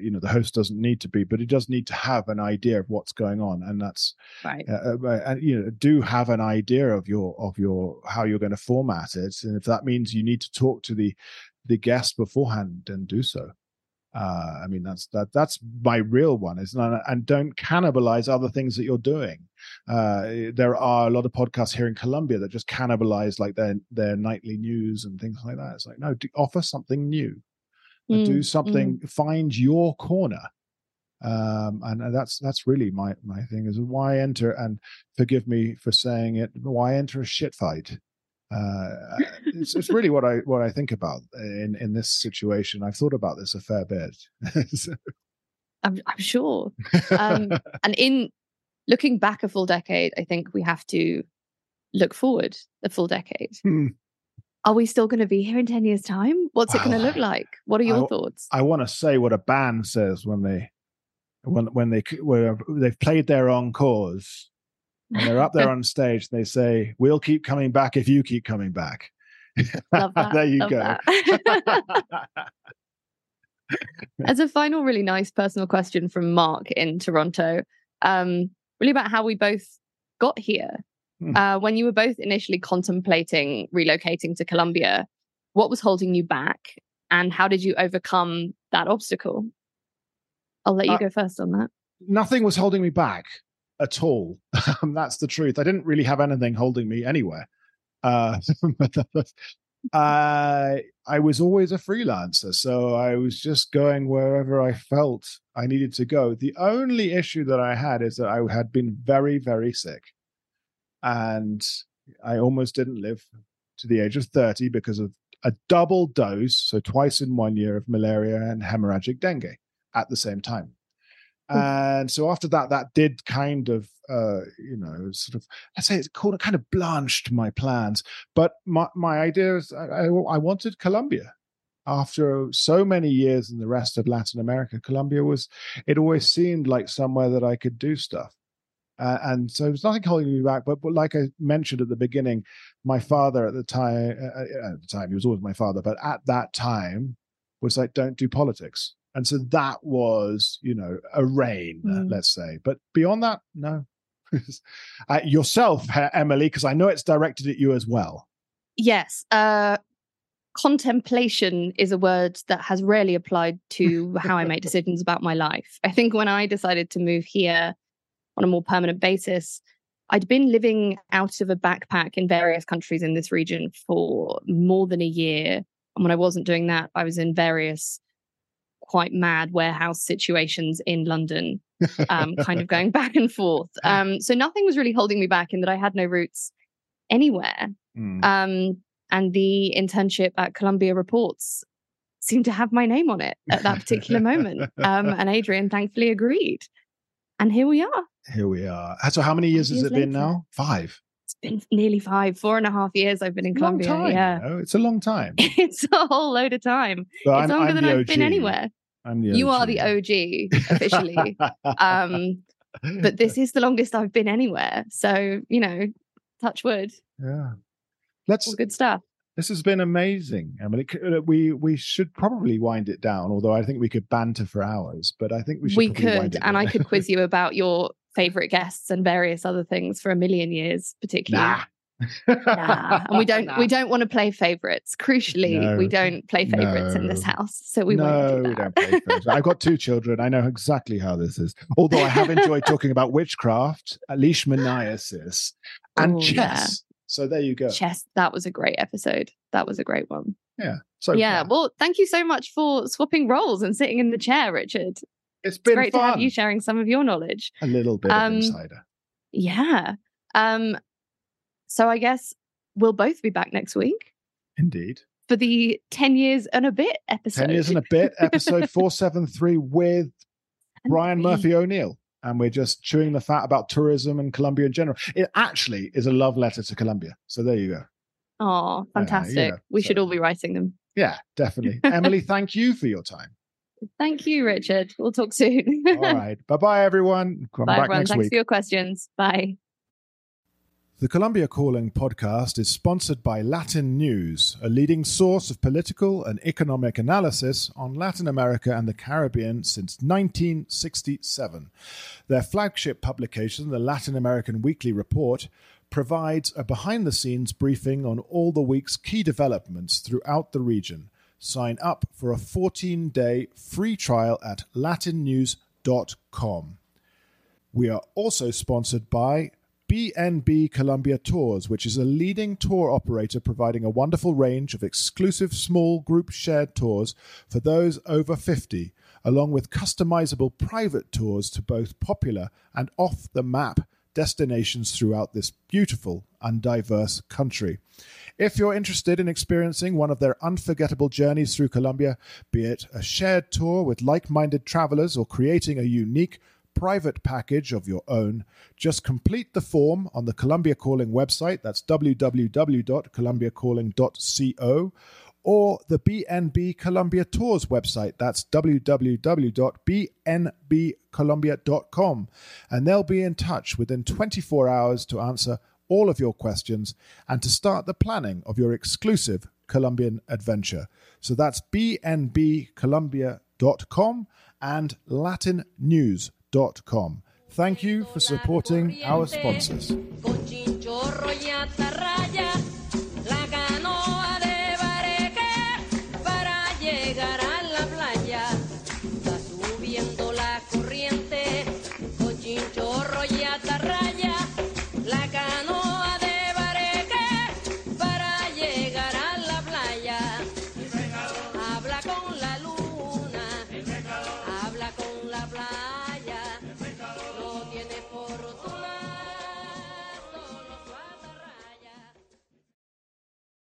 you know the host doesn't need to be but he does need to have an idea of what's going on. And that's right. uh, uh, and you know do have an idea of your of your how you're going to format it. And if that means you need to talk to the the guest beforehand then do so. Uh, I mean that's that that's my real one is not, and don't cannibalize other things that you're doing. Uh, there are a lot of podcasts here in Colombia that just cannibalize like their their nightly news and things like that. It's like no, offer something new mm, do something, mm. find your corner. Um, and that's that's really my my thing is why enter and forgive me for saying it. Why enter a shit fight? Uh, it's, it's, really what I what I think about in in this situation. I've thought about this a fair bit. so. I'm, I'm sure. Um, and in looking back a full decade, I think we have to look forward a full decade. Hmm. Are we still going to be here in 10 years' time? What's it going to look like? What are your I, thoughts? I want to say what a band says when they when when they when they've played their encores and they're up there on stage they say we'll keep coming back if you keep coming back there you go as a final really nice personal question from mark in toronto um, really about how we both got here Hmm. Uh, when you were both initially contemplating relocating to Colombia, what was holding you back and how did you overcome that obstacle? I'll let you uh, go first on that. Nothing was holding me back at all. That's the truth. I didn't really have anything holding me anywhere. Uh, I I was always a freelancer, so I was just going wherever I felt I needed to go. The only issue that I had is that I had been very, very sick and I almost didn't live to the age of 30 because of a double dose, so twice in one year of malaria and hemorrhagic dengue at the same time. And so after that, that did kind of, uh, you know, sort of, let's say it's called, it kind of blanched my plans. But my, my idea is I, I, I wanted Colombia after so many years in the rest of Latin America, Colombia was, it always seemed like somewhere that I could do stuff. Uh, and so there's nothing holding me back. But, but like I mentioned at the beginning, my father at the time, uh, uh, at the time, he was always my father, but at that time was like, don't do politics. And so that was, you know, a rein, mm. let's say. But beyond that, no. uh, yourself, Emily, because I know it's directed at you as well. Yes. Uh, contemplation is a word that has rarely applied to how I make decisions about my life. I think when I decided to move here, on a more permanent basis. I'd been living out of a backpack in various countries in this region for more than a year. And when I wasn't doing that, I was in various quite mad warehouse situations in London, um, kind of going back and forth. Um, so nothing was really holding me back in that I had no roots anywhere. Mm. Um, and the internship at Colombia Reports seemed to have my name on it at that particular moment. Um, and Adrian thankfully agreed. And here we are. Here we are. So, how many years, has it later. been now? Five. It's been nearly five, four and a half years I've been in Colombia. Time, yeah, you know? it's a long time. it's a whole load of time. It's I'm, longer I'm than I've been anywhere. I'm the you are the OG officially. um, but this is the longest I've been anywhere. So, you know, touch wood. Yeah. Let's All good stuff. This has been amazing, Emily. Uh, we we should probably wind it down, although I think we could banter for hours. But I think we should. We could, and I could quiz you about your favorite guests and various other things for a million years, particularly. Nah. nah. And we don't nah. we don't want to play favorites. Crucially, no. we don't play favorites no. in this house. So we no, won't do we don't play favorites. I've got two children. I know exactly how this is. Although I have enjoyed talking about witchcraft, leishmaniasis, and Ooh, chess. Yeah. So there you go. Chess. That was a great episode. That was a great one. Yeah. So yeah. Well, thank you so much for swapping roles and sitting in the chair, Richard. It's been it's great fun. to have you sharing some of your knowledge. A little bit um, of insider. Yeah. Um. So I guess we'll both be back next week. Indeed. For the ten years and a bit episode. Ten years and a bit episode four seven three with Brian Murphy O'Neill and we're just chewing the fat about tourism and Colombia in general. It actually is a love letter to Colombia. So there you go. Oh, fantastic. Uh, you know, we so, should all be writing them. Yeah, definitely. Emily, thank you for your time. Thank you, Richard. We'll talk soon. all right. Bye bye, everyone. Come bye, everyone. Thanks week. for your questions. Bye. The Colombia Calling podcast is sponsored by Latin News, a leading source of political and economic analysis on Latin America and the Caribbean since 1967. Their flagship publication, the Latin American Weekly Report, provides a behind the scenes briefing on all the week's key developments throughout the region. Sign up for a 14 day free trial at latinnews.com. We are also sponsored by BNB Colombia Tours, which is a leading tour operator providing a wonderful range of exclusive small group shared tours for those over 50, along with customizable private tours to both popular and off the map destinations throughout this beautiful and diverse country. If you're interested in experiencing one of their unforgettable journeys through Colombia, be it a shared tour with like minded travelers or creating a unique private package of your own, just complete the form on the Colombia Calling website. That's www.colombiacalling.co or the BNB Colombia Tours website. That's www.bnbcolombia.com. And they'll be in touch within 24 hours to answer all of your questions and to start the planning of your exclusive Colombian adventure. So that's bnbcolombia.com and latinnews.com. Thank you for supporting our sponsors.